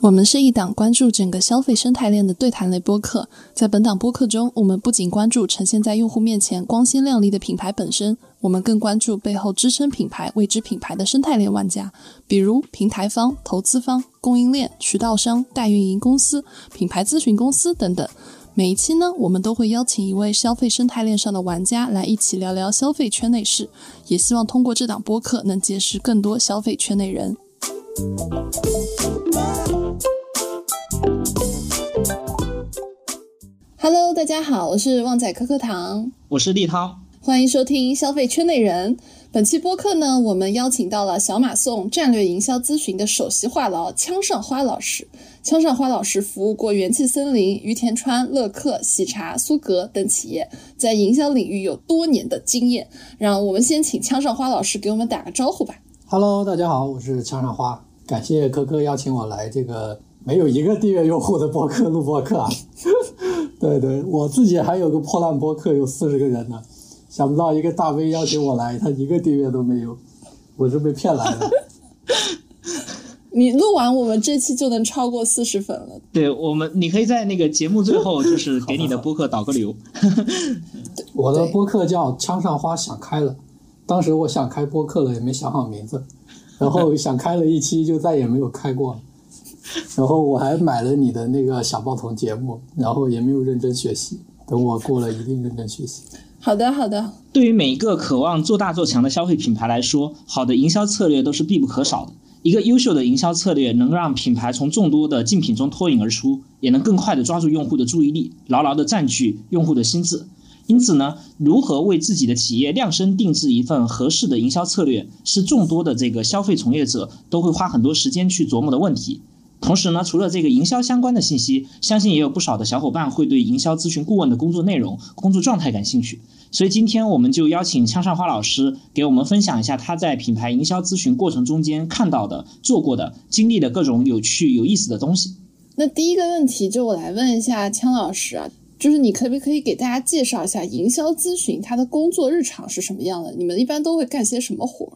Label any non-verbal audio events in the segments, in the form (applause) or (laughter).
我们是一档关注整个消费生态链的对谈类播客。在本档播客中，我们不仅关注呈现在用户面前光鲜亮丽的品牌本身，我们更关注背后支撑品牌、为之品牌的生态链玩家，比如平台方、投资方、供应链、渠道商、代运营公司、品牌咨询公司等等。每一期呢，我们都会邀请一位消费生态链上的玩家来一起聊聊消费圈内事，也希望通过这档播客能结识更多消费圈内人。Hello，大家好，我是旺仔可可糖，我是立涛，欢迎收听消费圈内人。本期播客呢，我们邀请到了小马送战略营销咨询的首席话痨枪上花老师。枪上花老师服务过元气森林、于田川、乐客、喜茶、苏格等企业，在营销领域有多年的经验。让我们先请枪上花老师给我们打个招呼吧。Hello，大家好，我是枪上花，感谢可可邀请我来这个没有一个订阅用户的播客录播客啊。(laughs) 对对，我自己还有个破烂播客，有四十个人呢，想不到一个大 V 邀请我来，他一个订阅都没有，我是被骗来的。你录完我们这期就能超过四十粉了。对我们，你可以在那个节目最后就是给你的播客导个流。(laughs) 我的播客叫枪上花想开了。当时我想开播客了，也没想好名字，然后想开了一期就再也没有开过了，然后我还买了你的那个小报童节目，然后也没有认真学习，等我过了一定认真学习。好的，好的。对于每一个渴望做大做强的消费品牌来说，好的营销策略都是必不可少的。一个优秀的营销策略能让品牌从众多的竞品中脱颖而出，也能更快地抓住用户的注意力，牢牢地占据用户的心智。因此呢，如何为自己的企业量身定制一份合适的营销策略，是众多的这个消费从业者都会花很多时间去琢磨的问题。同时呢，除了这个营销相关的信息，相信也有不少的小伙伴会对营销咨询顾问的工作内容、工作状态感兴趣。所以今天我们就邀请枪上花老师给我们分享一下他在品牌营销咨询过程中间看到的、做过的、经历的各种有趣、有意思的东西。那第一个问题就我来问一下枪老师啊。就是你可不可以给大家介绍一下营销咨询他的工作日常是什么样的？你们一般都会干些什么活？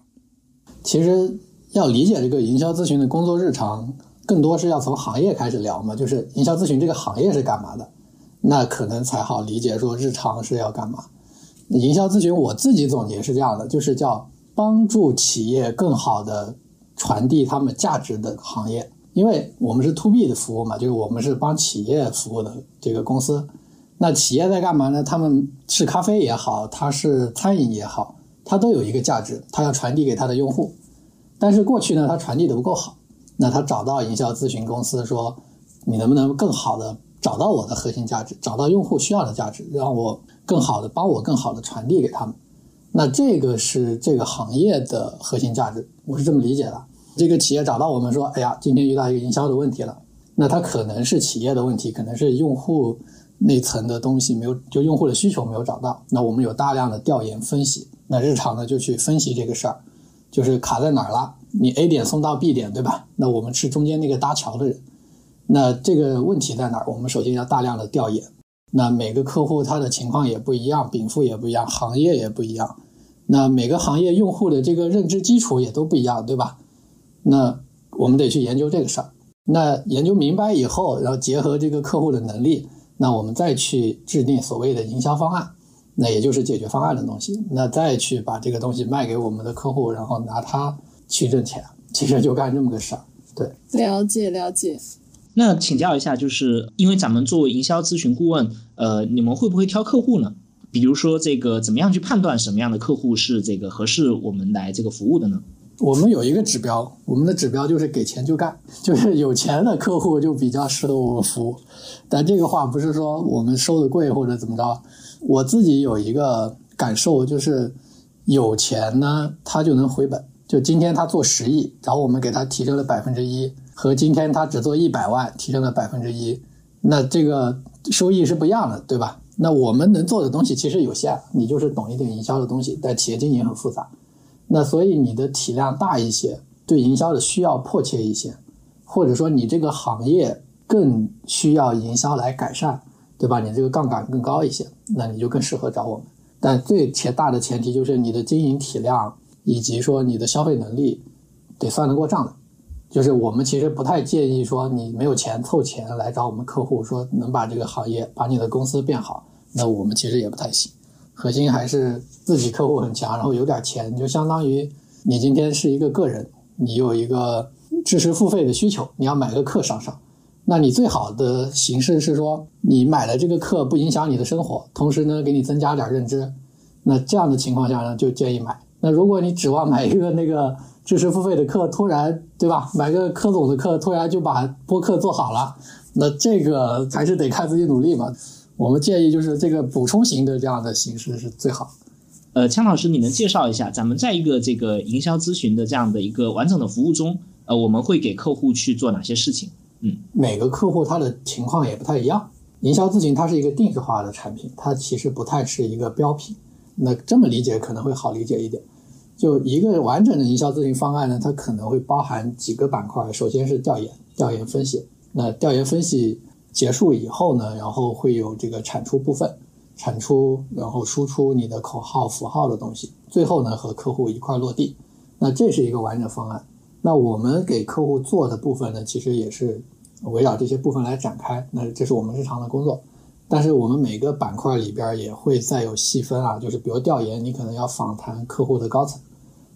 其实要理解这个营销咨询的工作日常，更多是要从行业开始聊嘛。就是营销咨询这个行业是干嘛的，那可能才好理解说日常是要干嘛。营销咨询我自己总结是这样的，就是叫帮助企业更好的传递他们价值的行业。因为我们是 to B 的服务嘛，就是我们是帮企业服务的这个公司。那企业在干嘛呢？他们是咖啡也好，它是餐饮也好，它都有一个价值，它要传递给它的用户。但是过去呢，它传递的不够好。那他找到营销咨询公司说：“你能不能更好的找到我的核心价值，找到用户需要的价值，让我更好的帮我更好的传递给他们？”那这个是这个行业的核心价值，我是这么理解的。这个企业找到我们说：“哎呀，今天遇到一个营销的问题了。”那它可能是企业的问题，可能是用户。那层的东西没有，就用户的需求没有找到。那我们有大量的调研分析，那日常呢就去分析这个事儿，就是卡在哪儿了？你 A 点送到 B 点，对吧？那我们是中间那个搭桥的人，那这个问题在哪儿？我们首先要大量的调研。那每个客户他的情况也不一样，禀赋也不一样，行业也不一样。那每个行业用户的这个认知基础也都不一样，对吧？那我们得去研究这个事儿。那研究明白以后，然后结合这个客户的能力。那我们再去制定所谓的营销方案，那也就是解决方案的东西。那再去把这个东西卖给我们的客户，然后拿它去挣钱，其实就干这么个事儿。对，了解了解。那请教一下，就是因为咱们作为营销咨询顾问，呃，你们会不会挑客户呢？比如说这个怎么样去判断什么样的客户是这个合适我们来这个服务的呢？我们有一个指标，我们的指标就是给钱就干，(laughs) 就是有钱的客户就比较适合我们服务。但这个话不是说我们收的贵或者怎么着。我自己有一个感受，就是有钱呢，他就能回本。就今天他做十亿，然后我们给他提升了百分之一，和今天他只做一百万，提升了百分之一，那这个收益是不一样的，对吧？那我们能做的东西其实有限，你就是懂一点营销的东西，但企业经营很复杂。那所以你的体量大一些，对营销的需要迫切一些，或者说你这个行业更需要营销来改善，对吧？你这个杠杆更高一些，那你就更适合找我们。但最且大的前提就是你的经营体量以及说你的消费能力得算得过账的。就是我们其实不太建议说你没有钱凑钱来找我们客户说能把这个行业把你的公司变好，那我们其实也不太行。核心还是自己客户很强，然后有点钱，就相当于你今天是一个个人，你有一个知识付费的需求，你要买个课上上。那你最好的形式是说，你买了这个课不影响你的生活，同时呢给你增加点认知。那这样的情况下呢，就建议买。那如果你指望买一个那个。知识付费的课突然对吧？买个柯总的课突然就把播客做好了，那这个还是得看自己努力嘛。我们建议就是这个补充型的这样的形式是最好。呃，枪老师，你能介绍一下咱们在一个这个营销咨询的这样的一个完整的服务中，呃，我们会给客户去做哪些事情？嗯，每个客户他的情况也不太一样。营销咨询它是一个定制化的产品，它其实不太是一个标品。那这么理解可能会好理解一点。就一个完整的营销咨询方案呢，它可能会包含几个板块。首先是调研、调研分析。那调研分析结束以后呢，然后会有这个产出部分，产出然后输出你的口号、符号的东西。最后呢，和客户一块落地。那这是一个完整方案。那我们给客户做的部分呢，其实也是围绕这些部分来展开。那这是我们日常的工作。但是我们每个板块里边也会再有细分啊，就是比如调研，你可能要访谈客户的高层。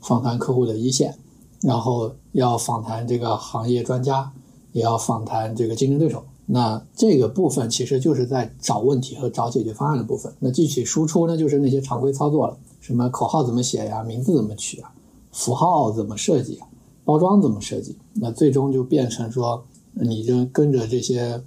访谈客户的一线，然后要访谈这个行业专家，也要访谈这个竞争对手。那这个部分其实就是在找问题和找解决方案的部分。那具体输出呢，就是那些常规操作了，什么口号怎么写呀，名字怎么取啊，符号怎么设计啊，包装怎么设计。那最终就变成说，你就跟着这些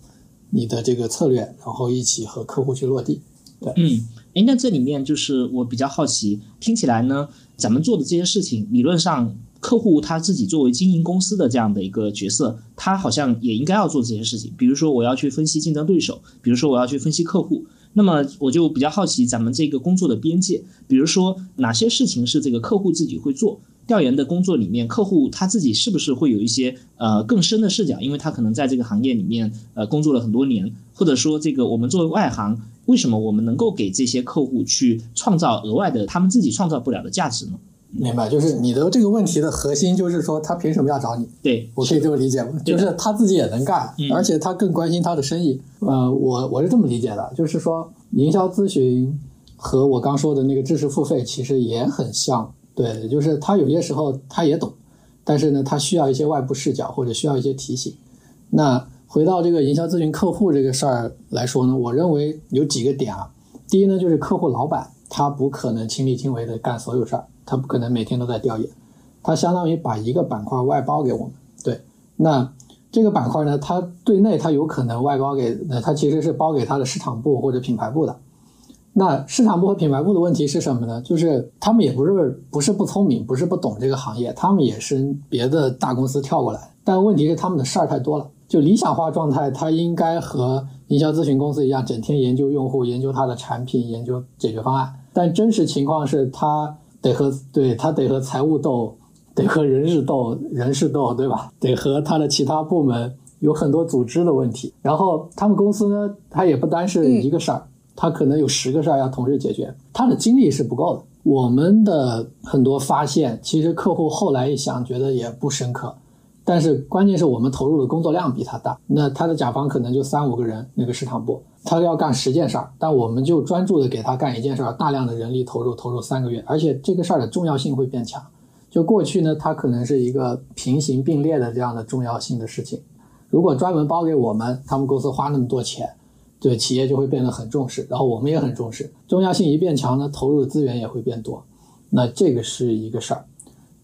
你的这个策略，然后一起和客户去落地。对，嗯，哎，那这里面就是我比较好奇，听起来呢。咱们做的这些事情，理论上客户他自己作为经营公司的这样的一个角色，他好像也应该要做这些事情。比如说，我要去分析竞争对手；，比如说，我要去分析客户。那么，我就比较好奇咱们这个工作的边界，比如说哪些事情是这个客户自己会做？调研的工作里面，客户他自己是不是会有一些呃更深的视角？因为他可能在这个行业里面呃工作了很多年，或者说这个我们作为外行。为什么我们能够给这些客户去创造额外的他们自己创造不了的价值呢？明白，就是你的这个问题的核心就是说，他凭什么要找你？对我可以这么理解吗？就是他自己也能干，而且他更关心他的生意。呃，我我是这么理解的，就是说，营销咨询和我刚说的那个知识付费其实也很像。对，就是他有些时候他也懂，但是呢，他需要一些外部视角或者需要一些提醒。那。回到这个营销咨询客户这个事儿来说呢，我认为有几个点啊。第一呢，就是客户老板他不可能亲力亲为的干所有事儿，他不可能每天都在调研，他相当于把一个板块外包给我们。对，那这个板块呢，他对内他有可能外包给，那他其实是包给他的市场部或者品牌部的。那市场部和品牌部的问题是什么呢？就是他们也不是不是不聪明，不是不懂这个行业，他们也是别的大公司跳过来，但问题是他们的事儿太多了。就理想化状态，他应该和营销咨询公司一样，整天研究用户，研究他的产品，研究解决方案。但真实情况是他得和对他得和财务斗，得和人事斗，人事斗，对吧？得和他的其他部门有很多组织的问题。然后他们公司呢，他也不单是一个事儿，他可能有十个事儿要同时解决，他的精力是不够的。我们的很多发现，其实客户后来一想，觉得也不深刻。但是关键是我们投入的工作量比他大，那他的甲方可能就三五个人，那个市场部他要干十件事儿，但我们就专注的给他干一件事儿，大量的人力投入，投入三个月，而且这个事儿的重要性会变强。就过去呢，它可能是一个平行并列的这样的重要性的事情，如果专门包给我们，他们公司花那么多钱，对企业就会变得很重视，然后我们也很重视，重要性一变强呢，投入的资源也会变多，那这个是一个事儿。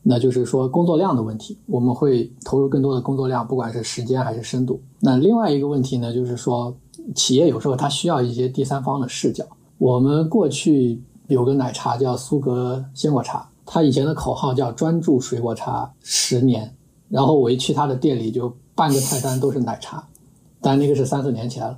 那就是说工作量的问题，我们会投入更多的工作量，不管是时间还是深度。那另外一个问题呢，就是说企业有时候它需要一些第三方的视角。我们过去有个奶茶叫苏格鲜果茶，它以前的口号叫专注水果茶十年，然后我一去他的店里，就半个菜单都是奶茶，但那个是三四年前了。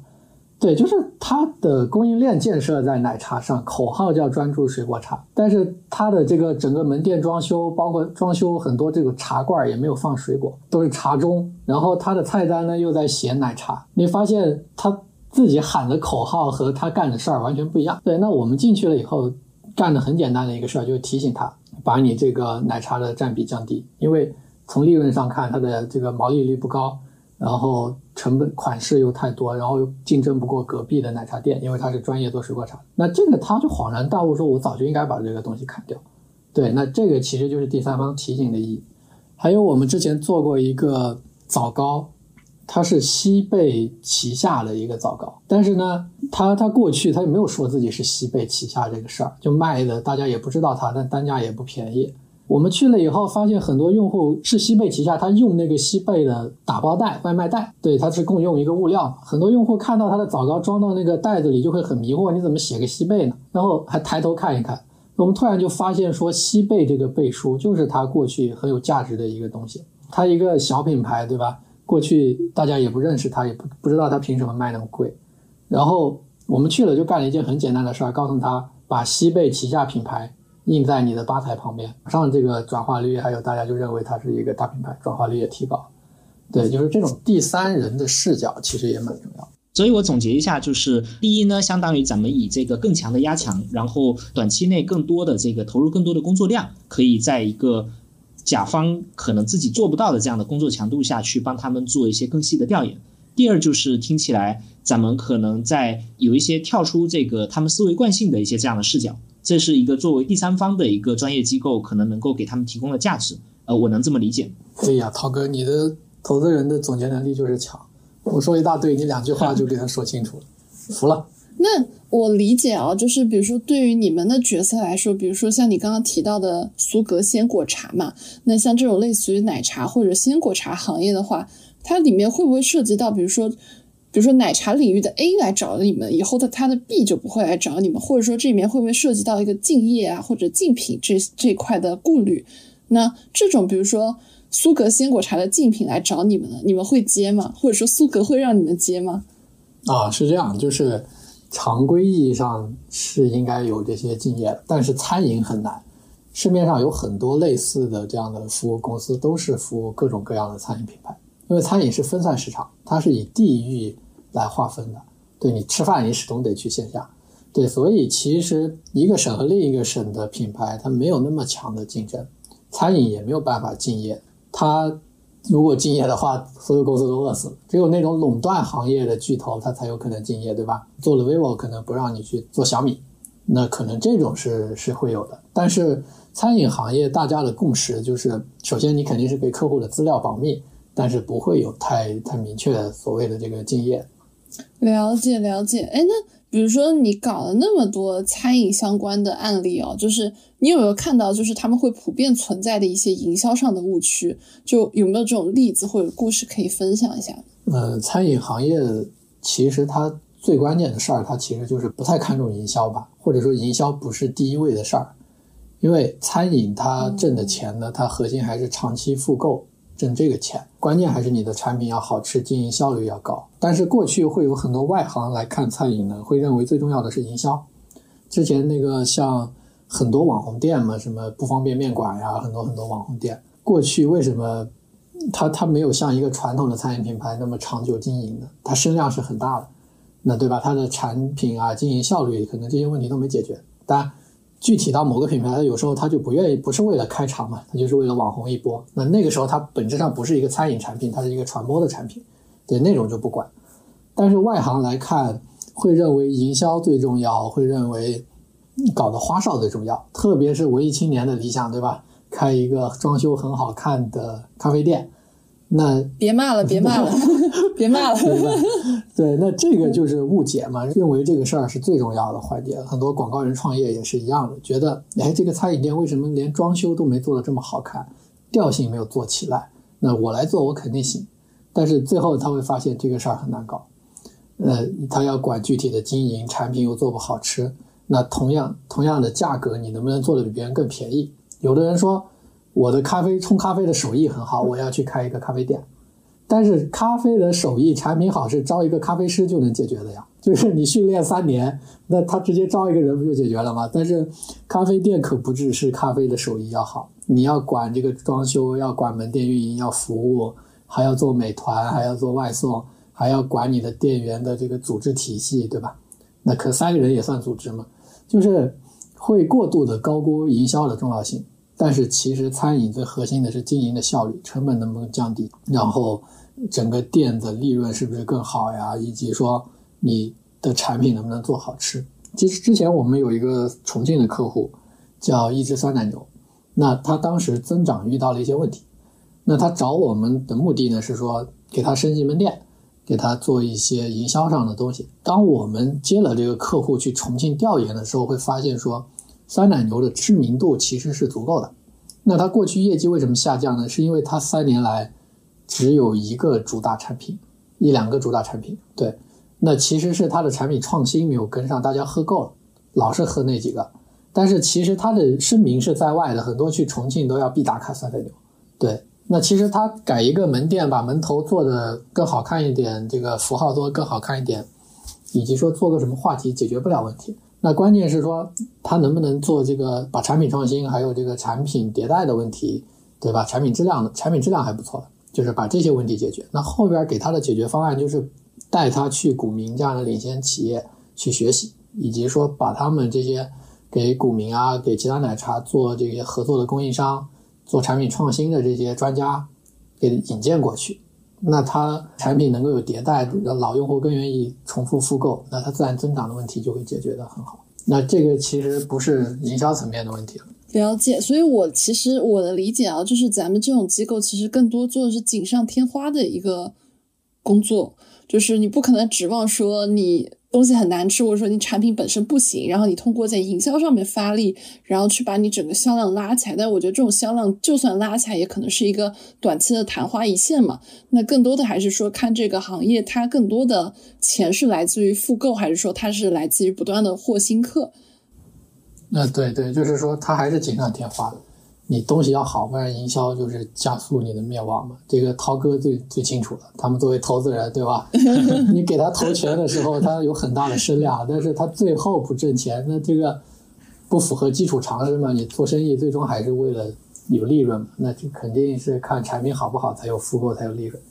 对，就是它的供应链建设在奶茶上，口号叫专注水果茶，但是它的这个整个门店装修，包括装修很多这个茶罐也没有放水果，都是茶盅。然后它的菜单呢又在写奶茶，你发现他自己喊的口号和他干的事儿完全不一样。对，那我们进去了以后，干的很简单的一个事儿，就是提醒他把你这个奶茶的占比降低，因为从利润上看，它的这个毛利率不高，然后成本款式又太多，然后又竞争不过隔壁的奶茶店，因为他是专业做水果茶。那这个他就恍然大悟，说我早就应该把这个东西砍掉。对，那这个其实就是第三方提醒的意义。还有我们之前做过一个枣糕。它是西贝旗下的一个枣糕，但是呢，他他过去他也没有说自己是西贝旗下这个事儿，就卖的大家也不知道它，但单价也不便宜。我们去了以后，发现很多用户是西贝旗下，他用那个西贝的打包袋、外卖袋，对，它是共用一个物料。很多用户看到他的枣糕装到那个袋子里，就会很迷惑，你怎么写个西贝呢？然后还抬头看一看，我们突然就发现说，西贝这个背书就是他过去很有价值的一个东西，它一个小品牌，对吧？过去大家也不认识他，也不不知道他凭什么卖那么贵。然后我们去了，就干了一件很简单的事儿，告诉他把西贝旗下品牌 (laughs) 印在你的吧台旁边，上这个转化率还有大家就认为它是一个大品牌，转化率也提高。对，就是这种第三人的视角其实也蛮重要。所以我总结一下，就是第一呢，相当于咱们以这个更强的压强，然后短期内更多的这个投入更多的工作量，可以在一个。甲方可能自己做不到的这样的工作强度下去帮他们做一些更细的调研。第二就是听起来咱们可能在有一些跳出这个他们思维惯性的一些这样的视角，这是一个作为第三方的一个专业机构可能能够给他们提供的价值。呃，我能这么理解。对呀啊，涛哥，你的投资人的总结能力就是强。我说一大堆，你两句话就给他说清楚了，(laughs) 服了。那我理解啊，就是比如说对于你们的角色来说，比如说像你刚刚提到的苏格鲜果茶嘛，那像这种类似于奶茶或者鲜果茶行业的话，它里面会不会涉及到，比如说，比如说奶茶领域的 A 来找你们，以后的它的 B 就不会来找你们，或者说这里面会不会涉及到一个竞业啊或者竞品这这块的顾虑？那这种比如说苏格鲜果茶的竞品来找你们了，你们会接吗？或者说苏格会让你们接吗？啊，是这样，就是。常规意义上是应该有这些敬业，但是餐饮很难。市面上有很多类似的这样的服务公司，都是服务各种各样的餐饮品牌。因为餐饮是分散市场，它是以地域来划分的。对你吃饭，你始终得去线下。对，所以其实一个省和另一个省的品牌，它没有那么强的竞争，餐饮也没有办法敬业。它。如果敬业的话，所有公司都饿死。只有那种垄断行业的巨头，它才有可能敬业，对吧？做了 vivo 可能不让你去做小米，那可能这种是是会有的。但是餐饮行业大家的共识就是，首先你肯定是给客户的资料保密，但是不会有太太明确所谓的这个敬业。了解了解，哎，那比如说你搞了那么多餐饮相关的案例哦，就是你有没有看到，就是他们会普遍存在的一些营销上的误区？就有没有这种例子或者故事可以分享一下？呃，餐饮行业其实它最关键的事儿，它其实就是不太看重营销吧，或者说营销不是第一位的事儿，因为餐饮它挣的钱呢，它核心还是长期复购。挣这个钱，关键还是你的产品要好吃，经营效率要高。但是过去会有很多外行来看餐饮呢，会认为最重要的是营销。之前那个像很多网红店嘛，什么不方便面馆呀，很多很多网红店，过去为什么它它没有像一个传统的餐饮品牌那么长久经营呢？它声量是很大的，那对吧？它的产品啊，经营效率可能这些问题都没解决。但具体到某个品牌，它有时候它就不愿意，不是为了开场嘛，它就是为了网红一波。那那个时候它本质上不是一个餐饮产品，它是一个传播的产品，对那种就不管。但是外行来看，会认为营销最重要，会认为搞的花哨最重要。特别是文艺青年的理想，对吧？开一个装修很好看的咖啡店。那别骂了，别骂了，(laughs) 别骂了。对，那这个就是误解嘛，认为这个事儿是最重要的环节。很多广告人创业也是一样的，觉得哎，这个餐饮店为什么连装修都没做的这么好看，调性没有做起来？那我来做，我肯定行。但是最后他会发现这个事儿很难搞。呃，他要管具体的经营，产品又做不好吃。那同样同样的价格，你能不能做的比别人更便宜？有的人说。我的咖啡冲咖啡的手艺很好，我要去开一个咖啡店。但是咖啡的手艺产品好是招一个咖啡师就能解决的呀，就是你训练三年，那他直接招一个人不就解决了吗？但是咖啡店可不只是咖啡的手艺要好，你要管这个装修，要管门店运营，要服务，还要做美团，还要做外送，还要管你的店员的这个组织体系，对吧？那可三个人也算组织嘛？就是会过度的高估营销的重要性。但是其实餐饮最核心的是经营的效率，成本能不能降低，然后整个店的利润是不是更好呀，以及说你的产品能不能做好吃。其实之前我们有一个重庆的客户叫一只酸奶牛，那他当时增长遇到了一些问题，那他找我们的目的呢是说给他升级门店，给他做一些营销上的东西。当我们接了这个客户去重庆调研的时候，会发现说。酸奶牛的知名度其实是足够的，那它过去业绩为什么下降呢？是因为它三年来只有一个主打产品，一两个主打产品。对，那其实是它的产品创新没有跟上，大家喝够了，老是喝那几个。但是其实它的声名是在外的，很多去重庆都要必打卡酸奶牛。对，那其实它改一个门店，把门头做的更好看一点，这个符号做更好看一点，以及说做个什么话题，解决不了问题。那关键是说，它能不能做这个把产品创新，还有这个产品迭代的问题，对吧？产品质量，产品质量还不错，就是把这些问题解决。那后边给他的解决方案就是带他去股民这样的领先企业去学习，以及说把他们这些给股民啊，给其他奶茶做这些合作的供应商，做产品创新的这些专家给引荐过去。那它产品能够有迭代，老用户更愿意重复复购，那它自然增长的问题就会解决的很好。那这个其实不是营销层面的问题了。了解，所以我其实我的理解啊，就是咱们这种机构其实更多做的是锦上添花的一个工作，就是你不可能指望说你。东西很难吃，或者说你产品本身不行，然后你通过在营销上面发力，然后去把你整个销量拉起来。但我觉得这种销量就算拉起来，也可能是一个短期的昙花一现嘛。那更多的还是说看这个行业，它更多的钱是来自于复购，还是说它是来自于不断的获新客？那对对，就是说它还是锦上添花的。你东西要好，不然营销就是加速你的灭亡嘛。这个涛哥最最清楚了，他们作为投资人，对吧？(laughs) 你给他投钱的时候，他有很大的身量，(laughs) 但是他最后不挣钱，那这个不符合基础常识嘛？你做生意最终还是为了有利润嘛？那就肯定是看产品好不好才有复购，才有利润。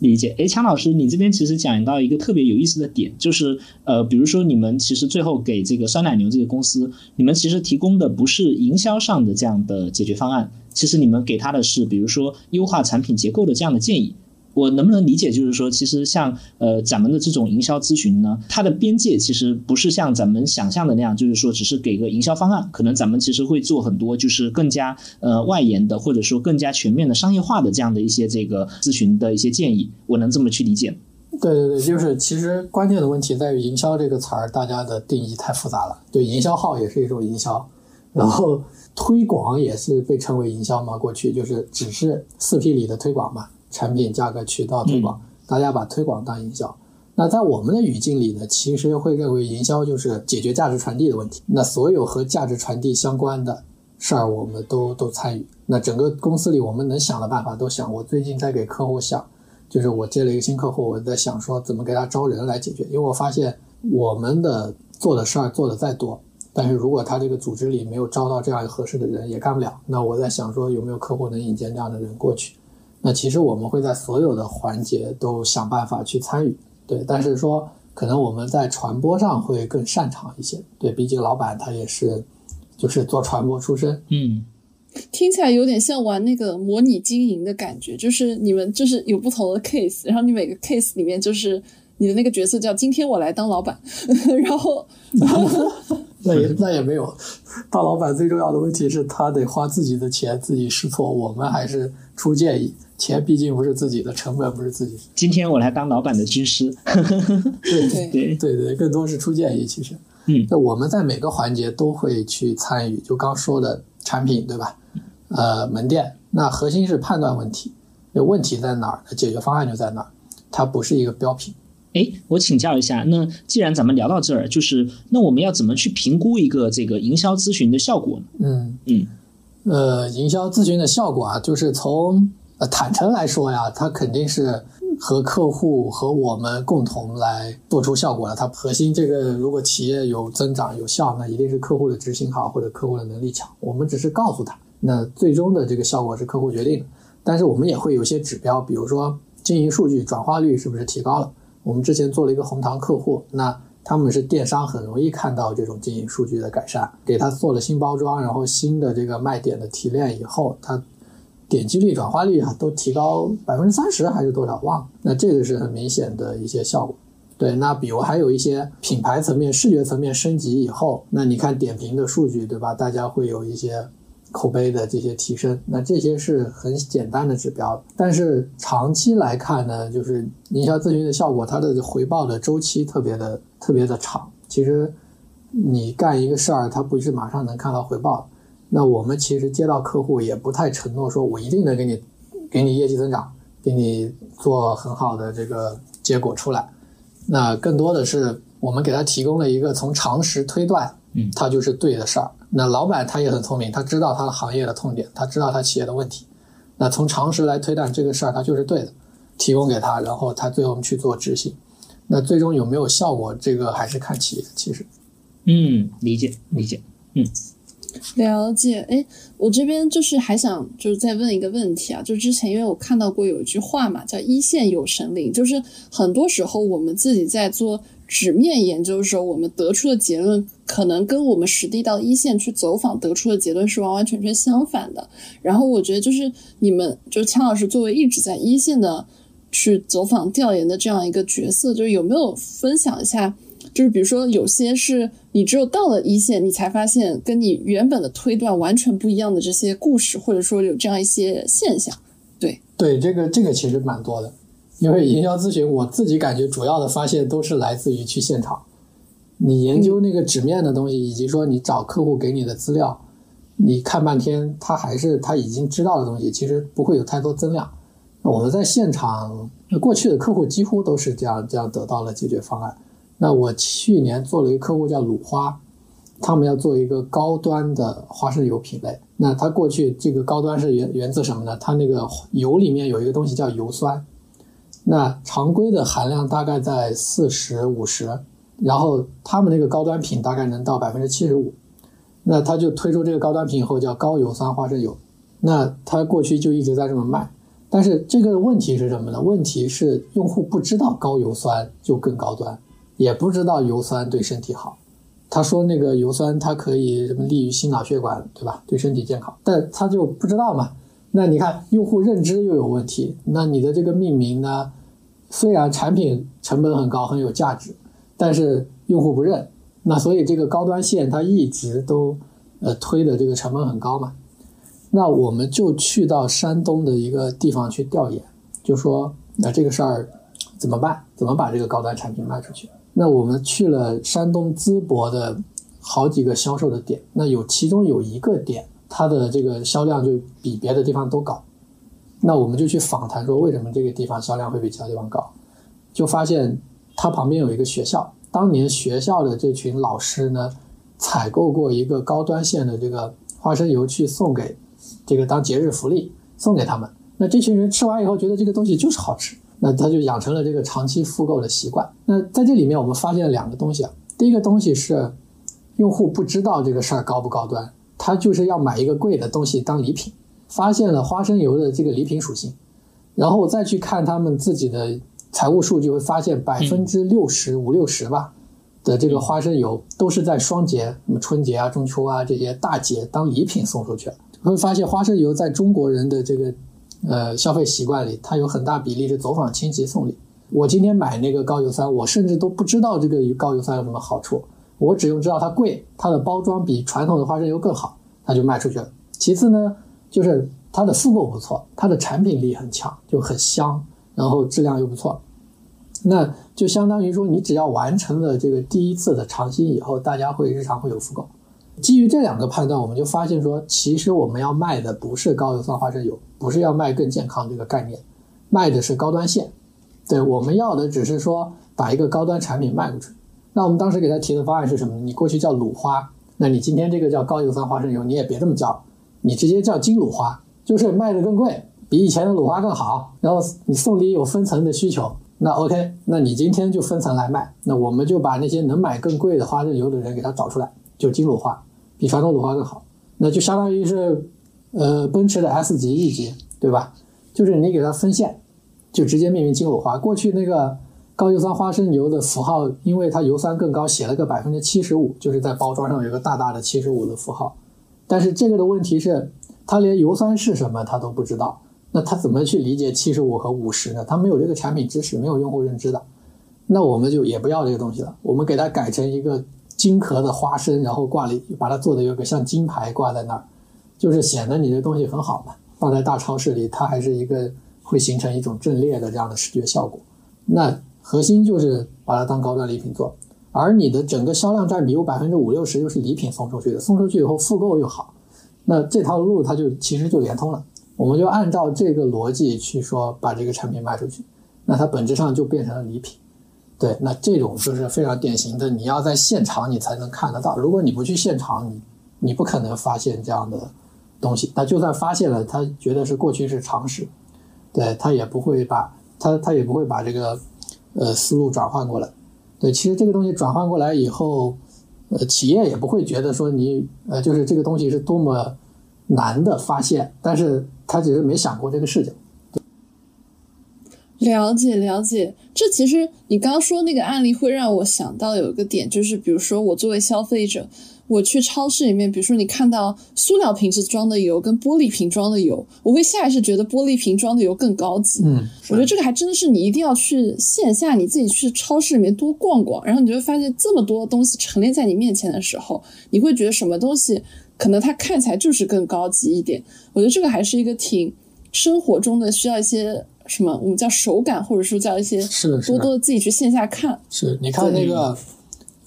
理解，哎，强老师，你这边其实讲到一个特别有意思的点，就是呃，比如说你们其实最后给这个酸奶牛这个公司，你们其实提供的不是营销上的这样的解决方案，其实你们给他的是，比如说优化产品结构的这样的建议。我能不能理解，就是说，其实像呃咱们的这种营销咨询呢，它的边界其实不是像咱们想象的那样，就是说只是给个营销方案，可能咱们其实会做很多，就是更加呃外延的，或者说更加全面的商业化的这样的一些这个咨询的一些建议，我能这么去理解？对对对，就是其实关键的问题在于营销这个词儿，大家的定义太复杂了。对，营销号也是一种营销，然后推广也是被称为营销嘛，过去就是只是四 P 里的推广嘛。产品、价格、渠道推广，大家把推广当营销。那在我们的语境里呢，其实会认为营销就是解决价值传递的问题。那所有和价值传递相关的事儿，我们都都参与。那整个公司里，我们能想的办法都想。我最近在给客户想，就是我接了一个新客户，我在想说怎么给他招人来解决。因为我发现我们的做的事儿做的再多，但是如果他这个组织里没有招到这样合适的人，也干不了。那我在想说有没有客户能引荐这样的人过去。那其实我们会在所有的环节都想办法去参与，对，但是说可能我们在传播上会更擅长一些，对，毕竟老板他也是就是做传播出身，嗯，听起来有点像玩那个模拟经营的感觉，就是你们就是有不同的 case，然后你每个 case 里面就是你的那个角色叫今天我来当老板，(laughs) 然后 (laughs) 那也那也没有，当老板最重要的问题是他得花自己的钱自己试错，我们还是出建议。钱毕竟不是自己的，成本不是自己。今天我来当老板的军师。(laughs) 对对对对，更多是出建议。其实，嗯，那我们在每个环节都会去参与。就刚说的产品，对吧？呃，门店，那核心是判断问题，那问题在哪儿，解决方案就在哪儿，它不是一个标品。哎，我请教一下，那既然咱们聊到这儿，就是那我们要怎么去评估一个这个营销咨询的效果呢？嗯嗯，呃，营销咨询的效果啊，就是从。坦诚来说呀，它肯定是和客户和我们共同来做出效果的。它核心这个，如果企业有增长有效，那一定是客户的执行好或者客户的能力强。我们只是告诉他，那最终的这个效果是客户决定的。但是我们也会有些指标，比如说经营数据转化率是不是提高了？我们之前做了一个红糖客户，那他们是电商，很容易看到这种经营数据的改善，给他做了新包装，然后新的这个卖点的提炼以后，他点击率、转化率啊都提高百分之三十还是多少忘了？那这个是很明显的一些效果。对，那比如还有一些品牌层面、视觉层面升级以后，那你看点评的数据，对吧？大家会有一些口碑的这些提升，那这些是很简单的指标。但是长期来看呢，就是营销咨询的效果，它的回报的周期特别的特别的长。其实你干一个事儿，它不是马上能看到回报。那我们其实接到客户也不太承诺说，我一定能给你给你业绩增长，给你做很好的这个结果出来。那更多的是我们给他提供了一个从常识推断，嗯，他就是对的事儿。那老板他也很聪明，他知道他的行业的痛点，他知道他企业的问题。那从常识来推断这个事儿，他就是对的，提供给他，然后他最后去做执行。那最终有没有效果，这个还是看企业。其实，嗯，理解理解，嗯。了解，哎，我这边就是还想就是再问一个问题啊，就之前因为我看到过有一句话嘛，叫“一线有神灵”，就是很多时候我们自己在做纸面研究的时候，我们得出的结论可能跟我们实地到一线去走访得出的结论是完完全全相反的。然后我觉得就是你们就是枪老师作为一直在一线的去走访调研的这样一个角色，就是有没有分享一下？就是比如说，有些是你只有到了一线，你才发现跟你原本的推断完全不一样的这些故事，或者说有这样一些现象。对对，这个这个其实蛮多的，因为营销咨询，我自己感觉主要的发现都是来自于去现场，你研究那个纸面的东西，以及说你找客户给你的资料，你看半天，他还是他已经知道的东西，其实不会有太多增量。那我们在现场，过去的客户几乎都是这样这样得到了解决方案。那我去年做了一个客户叫鲁花，他们要做一个高端的花生油品类。那它过去这个高端是源源自什么呢？它那个油里面有一个东西叫油酸，那常规的含量大概在四十五十，然后他们那个高端品大概能到百分之七十五。那他就推出这个高端品以后叫高油酸花生油，那他过去就一直在这么卖。但是这个问题是什么呢？问题是用户不知道高油酸就更高端。也不知道油酸对身体好，他说那个油酸它可以什么利于心脑血管，对吧？对身体健康，但他就不知道嘛。那你看用户认知又有问题，那你的这个命名呢，虽然产品成本很高很有价值，但是用户不认，那所以这个高端线它一直都呃推的这个成本很高嘛。那我们就去到山东的一个地方去调研，就说那这个事儿怎么办？怎么把这个高端产品卖出去？那我们去了山东淄博的好几个销售的点，那有其中有一个点，它的这个销量就比别的地方都高。那我们就去访谈说，为什么这个地方销量会比其他地方高？就发现它旁边有一个学校，当年学校的这群老师呢，采购过一个高端线的这个花生油去送给这个当节日福利送给他们。那这群人吃完以后，觉得这个东西就是好吃。那他就养成了这个长期复购的习惯。那在这里面，我们发现了两个东西啊。第一个东西是，用户不知道这个事儿高不高端，他就是要买一个贵的东西当礼品。发现了花生油的这个礼品属性，然后我再去看他们自己的财务数据，会发现百分之六十五六十吧的这个花生油都是在双节，什么春节啊、中秋啊这些大节当礼品送出去了。会发现花生油在中国人的这个。呃，消费习惯里，它有很大比例是走访亲戚送礼。我今天买那个高油酸，我甚至都不知道这个高油酸有什么好处，我只用知道它贵，它的包装比传统的花生油更好，它就卖出去了。其次呢，就是它的复购不错，它的产品力很强，就很香，然后质量又不错。那就相当于说，你只要完成了这个第一次的尝新以后，大家会日常会有复购。基于这两个判断，我们就发现说，其实我们要卖的不是高油酸花生油，不是要卖更健康这个概念，卖的是高端线。对，我们要的只是说把一个高端产品卖出去。那我们当时给他提的方案是什么呢？你过去叫鲁花，那你今天这个叫高油酸花生油，你也别这么叫，你直接叫金鲁花，就是卖的更贵，比以前的鲁花更好。然后你送礼有分层的需求，那 OK，那你今天就分层来卖。那我们就把那些能买更贵的花生油的人给他找出来，就金鲁花。比传统鲁花更好，那就相当于是，呃，奔驰的 S 级 E 级，对吧？就是你给它分线，就直接命名金鲁花。过去那个高油酸花生油的符号，因为它油酸更高，写了个百分之七十五，就是在包装上有个大大的七十五的符号。但是这个的问题是，他连油酸是什么他都不知道，那他怎么去理解七十五和五十呢？他没有这个产品知识，没有用户认知的。那我们就也不要这个东西了，我们给它改成一个金壳的花生，然后挂了，把它做的有个像金牌挂在那儿，就是显得你这东西很好嘛。放在大超市里，它还是一个会形成一种阵列的这样的视觉效果。那核心就是把它当高端礼品做，而你的整个销量占比有百分之五六十又是礼品送出去的，送出去以后复购又好，那这条路它就其实就连通了。我们就按照这个逻辑去说，把这个产品卖出去，那它本质上就变成了礼品。对，那这种就是非常典型的，你要在现场你才能看得到。如果你不去现场，你你不可能发现这样的东西。那就算发现了，他觉得是过去是常识，对他也不会把他他也不会把这个呃思路转换过来。对，其实这个东西转换过来以后，呃，企业也不会觉得说你呃就是这个东西是多么难的发现，但是他只是没想过这个事情。了解了解，这其实你刚刚说那个案例会让我想到有一个点，就是比如说我作为消费者，我去超市里面，比如说你看到塑料瓶子装的油跟玻璃瓶装的油，我会下意识觉得玻璃瓶装的油更高级。嗯，我觉得这个还真的是你一定要去线下你自己去超市里面多逛逛，然后你就会发现这么多东西陈列在你面前的时候，你会觉得什么东西可能它看起来就是更高级一点。我觉得这个还是一个挺生活中的需要一些。什么？我们叫手感，或者说叫一些是多多的自己去线下看。是，你看那个，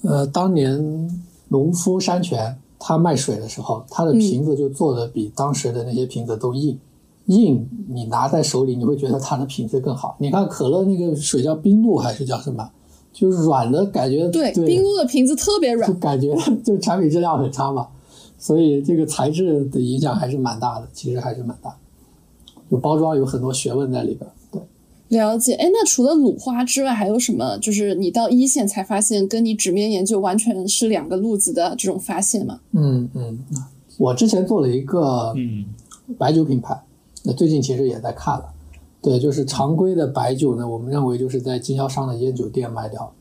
呃，当年农夫山泉他卖水的时候，他的瓶子就做的比当时的那些瓶子都硬，硬，你拿在手里你会觉得它的品质更好。你看可乐那个水叫冰露还是叫什么？就是软的感觉。对，冰露的瓶子特别软，就感觉 (laughs) 就产品质量很差嘛。所以这个材质的影响还是蛮大的，其实还是蛮大。就包装有很多学问在里边。对了解，哎，那除了鲁花之外，还有什么？就是你到一线才发现，跟你纸面研究完全是两个路子的这种发现吗？嗯嗯，我之前做了一个嗯白酒品牌，那最近其实也在看了。对，就是常规的白酒呢，我们认为就是在经销商的烟酒店卖掉。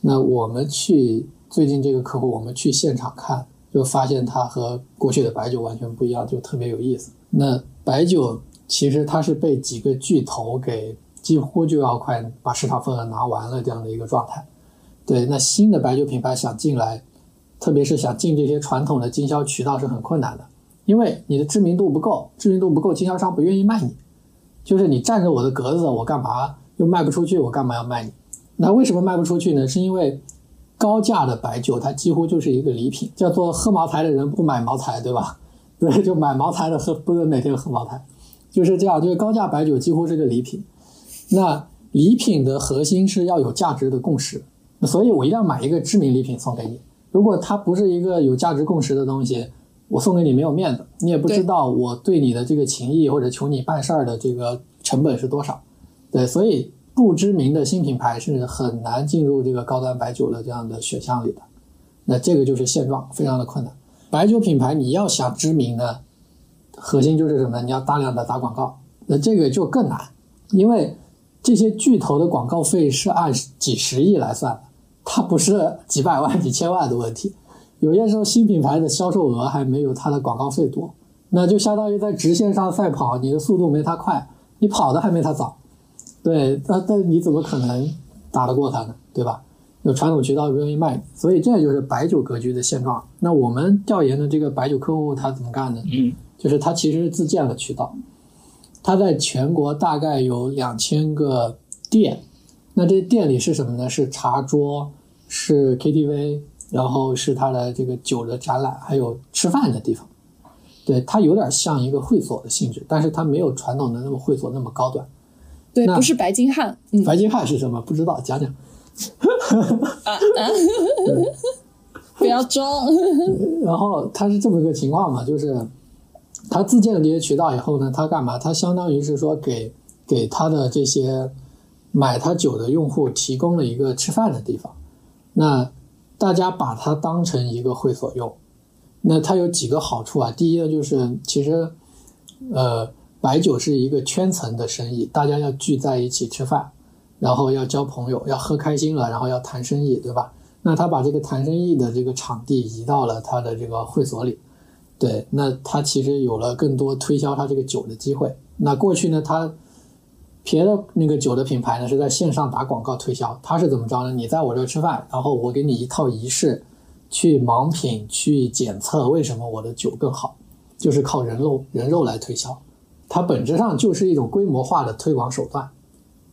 那我们去最近这个客户，我们去现场看，就发现它和过去的白酒完全不一样，就特别有意思。那白酒其实它是被几个巨头给。几乎就要快把市场份额拿完了这样的一个状态，对，那新的白酒品牌想进来，特别是想进这些传统的经销渠道是很困难的，因为你的知名度不够，知名度不够，经销商不愿意卖你，就是你占着我的格子，我干嘛又卖不出去，我干嘛要卖你？那为什么卖不出去呢？是因为高价的白酒它几乎就是一个礼品，叫做喝茅台的人不买茅台，对吧？(laughs) 对，就买茅台的喝不能每天喝茅台，就是这样，就是高价白酒几乎是个礼品。那礼品的核心是要有价值的共识，所以我一定要买一个知名礼品送给你。如果它不是一个有价值共识的东西，我送给你没有面子，你也不知道我对你的这个情谊或者求你办事儿的这个成本是多少。对，所以不知名的新品牌是很难进入这个高端白酒的这样的选项里的。那这个就是现状，非常的困难。白酒品牌你要想知名呢，核心就是什么？你要大量的打广告，那这个就更难，因为。这些巨头的广告费是按几十亿来算的，它不是几百万、几千万的问题。有些时候新品牌的销售额还没有它的广告费多，那就相当于在直线上赛跑，你的速度没它快，你跑的还没它早。对，那那你怎么可能打得过它呢？对吧？有传统渠道不愿意卖，所以这就是白酒格局的现状。那我们调研的这个白酒客户他怎么干呢？嗯，就是他其实是自建了渠道。它在全国大概有两千个店，那这店里是什么呢？是茶桌，是 KTV，然后是它的这个酒的展览，还有吃饭的地方。对，它有点像一个会所的性质，但是它没有传统的那么会所那么高端。对，不是白金汉。嗯白金汉是什么？不知道，讲讲。(laughs) (laughs) 不要装。然后它是这么个情况嘛，就是。他自建了这些渠道以后呢，他干嘛？他相当于是说给给他的这些买他酒的用户提供了一个吃饭的地方。那大家把它当成一个会所用。那它有几个好处啊？第一呢，就是其实呃，白酒是一个圈层的生意，大家要聚在一起吃饭。然后要交朋友，要喝开心了，然后要谈生意，对吧？那他把这个谈生意的这个场地移到了他的这个会所里，对，那他其实有了更多推销他这个酒的机会。那过去呢，他别的那个酒的品牌呢是在线上打广告推销，他是怎么着呢？你在我这吃饭，然后我给你一套仪式，去盲品去检测为什么我的酒更好，就是靠人肉人肉来推销，它本质上就是一种规模化的推广手段。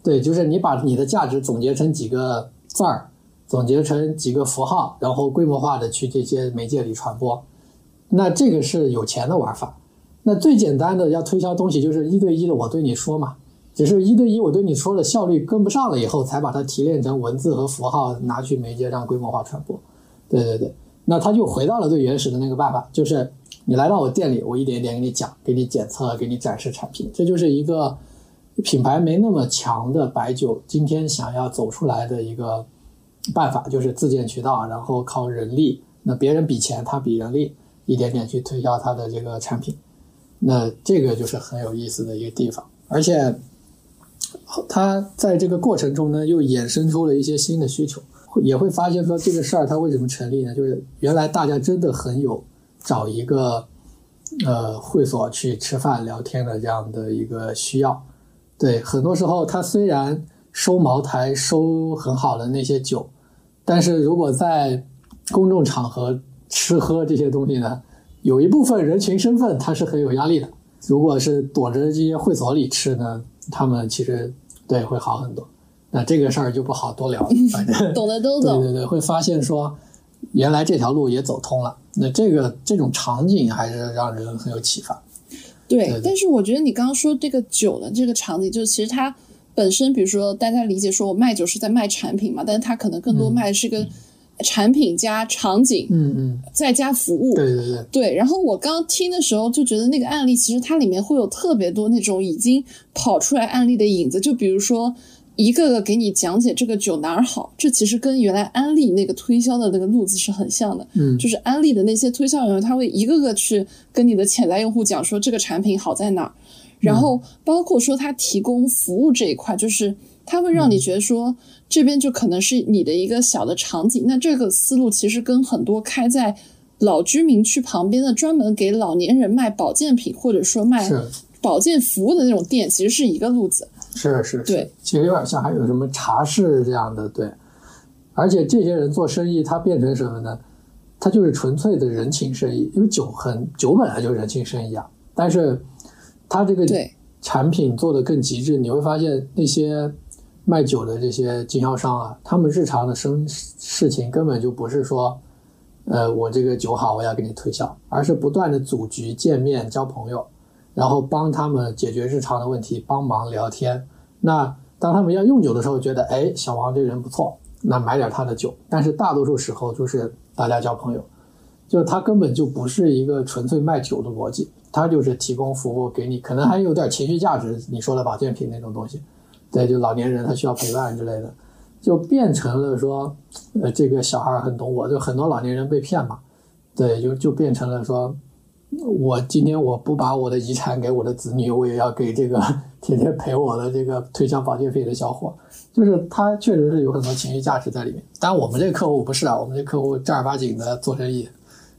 对，就是你把你的价值总结成几个字儿，总结成几个符号，然后规模化的去这些媒介里传播，那这个是有钱的玩法。那最简单的要推销东西就是一对一的，我对你说嘛，只是一对一我对你说的效率跟不上了以后，才把它提炼成文字和符号拿去媒介上规模化传播。对对对，那他就回到了最原始的那个办法，就是你来到我店里，我一点一点给你讲，给你检测，给你展示产品，这就是一个。品牌没那么强的白酒，今天想要走出来的一个办法就是自建渠道，然后靠人力。那别人比钱，他比人力，一点点去推销他的这个产品。那这个就是很有意思的一个地方。而且，他在这个过程中呢，又衍生出了一些新的需求，也会发现说这个事儿它为什么成立呢？就是原来大家真的很有找一个呃会所去吃饭聊天的这样的一个需要。对，很多时候他虽然收茅台收很好的那些酒，但是如果在公众场合吃喝这些东西呢，有一部分人群身份他是很有压力的。如果是躲着这些会所里吃呢，他们其实对会好很多。那这个事儿就不好多聊，反正 (laughs) 懂的都懂。对对对，会发现说原来这条路也走通了。那这个这种场景还是让人很有启发。对，但是我觉得你刚刚说这个酒的这个场景，就是其实它本身，比如说大家理解说我卖酒是在卖产品嘛，但是它可能更多卖的是个产品加场景，嗯嗯，再加服务，对对对，对。然后我刚听的时候就觉得那个案例其实它里面会有特别多那种已经跑出来案例的影子，就比如说。一个个给你讲解这个酒哪儿好，这其实跟原来安利那个推销的那个路子是很像的。嗯，就是安利的那些推销员，他会一个个去跟你的潜在用户讲说这个产品好在哪儿，然后包括说他提供服务这一块，就是他会让你觉得说这边就可能是你的一个小的场景。那这个思路其实跟很多开在老居民区旁边的专门给老年人卖保健品或者说卖保健服务的那种店，其实是一个路子。是是，对，其实有点像，还有什么茶室这样的，对。而且这些人做生意，他变成什么呢？他就是纯粹的人情生意，因为酒很酒本来就是人情生意啊。但是，他这个产品做的更极致，你会发现那些卖酒的这些经销商啊，他们日常的生事情根本就不是说，呃，我这个酒好，我要给你推销，而是不断的组局、见面、交朋友。然后帮他们解决日常的问题，帮忙聊天。那当他们要用酒的时候，觉得哎，小王这个人不错，那买点他的酒。但是大多数时候就是大家交朋友，就他根本就不是一个纯粹卖酒的逻辑，他就是提供服务给你，可能还有点情绪价值。你说的保健品那种东西，对，就老年人他需要陪伴之类的，就变成了说，呃，这个小孩很懂我，就很多老年人被骗嘛，对，就就变成了说。我今天我不把我的遗产给我的子女，我也要给这个天天陪我的这个推销保健品的小伙，就是他确实是有很多情绪价值在里面。但我们这个客户不是啊，我们这客户正儿八经的做生意，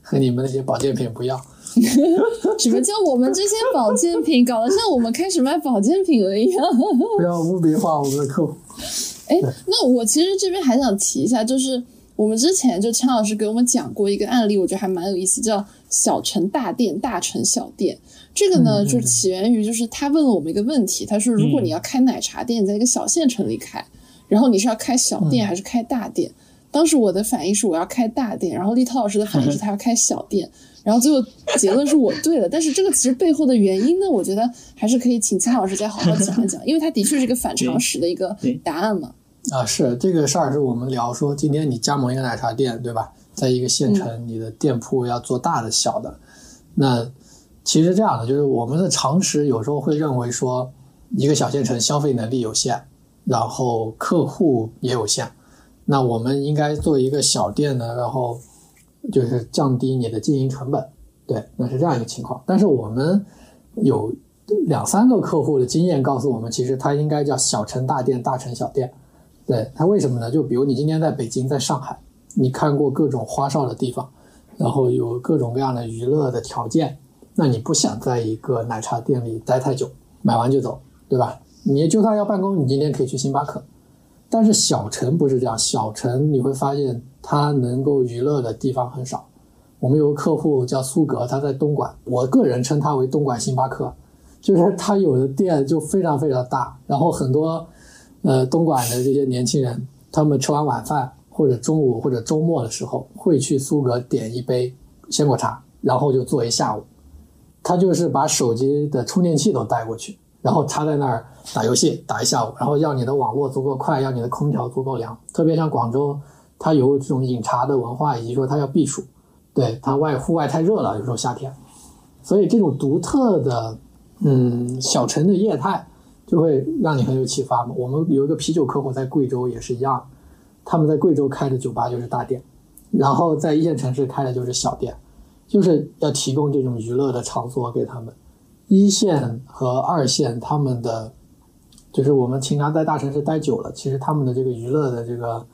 和你们那些保健品不一样。(laughs) 什么叫我们这些保健品搞得像我们开始卖保健品了一样？不要污名化我们的客户。哎，那我其实这边还想提一下，就是我们之前就陈老师给我们讲过一个案例，我觉得还蛮有意思，叫。小城大店，大城小店，这个呢，就是起源于，就是他问了我们一个问题，他说，如果你要开奶茶店，在一个小县城里开，然后你是要开小店还是开大店？当时我的反应是我要开大店，然后立涛老师的反应是他要开小店，然后最后结论是我对了。但是这个其实背后的原因呢，我觉得还是可以请蔡老师再好好讲一讲，因为他的确是一个反常识的一个 (laughs) 答案嘛。啊，是这个事儿，是我们聊说，今天你加盟一个奶茶店，对吧？在一个县城，你的店铺要做大的、小的，那其实这样的就是我们的常识有时候会认为说，一个小县城消费能力有限，然后客户也有限，那我们应该做一个小店呢，然后就是降低你的经营成本，对，那是这样一个情况。但是我们有两三个客户的经验告诉我们，其实它应该叫小城大店，大城小店。对它为什么呢？就比如你今天在北京，在上海，你看过各种花哨的地方，然后有各种各样的娱乐的条件，那你不想在一个奶茶店里待太久，买完就走，对吧？你就算要办公，你今天可以去星巴克。但是小城不是这样，小城你会发现它能够娱乐的地方很少。我们有个客户叫苏格，他在东莞，我个人称他为东莞星巴克，就是他有的店就非常非常大，然后很多呃东莞的这些年轻人，他们吃完晚饭或者中午或者周末的时候会去苏格点一杯鲜果茶，然后就坐一下午。他就是把手机的充电器都带过去，然后插在那儿打游戏打一下午，然后要你的网络足够快，要你的空调足够凉。特别像广州，它有这种饮茶的文化，以及说它要避暑。对它外户外太热了，有时候夏天，所以这种独特的嗯小城的业态就会让你很有启发嘛。我们有一个啤酒客户在贵州也是一样，他们在贵州开的酒吧就是大店，然后在一线城市开的就是小店，就是要提供这种娱乐的场所给他们。一线和二线他们的就是我们平常在大城市待久了，其实他们的这个娱乐的这个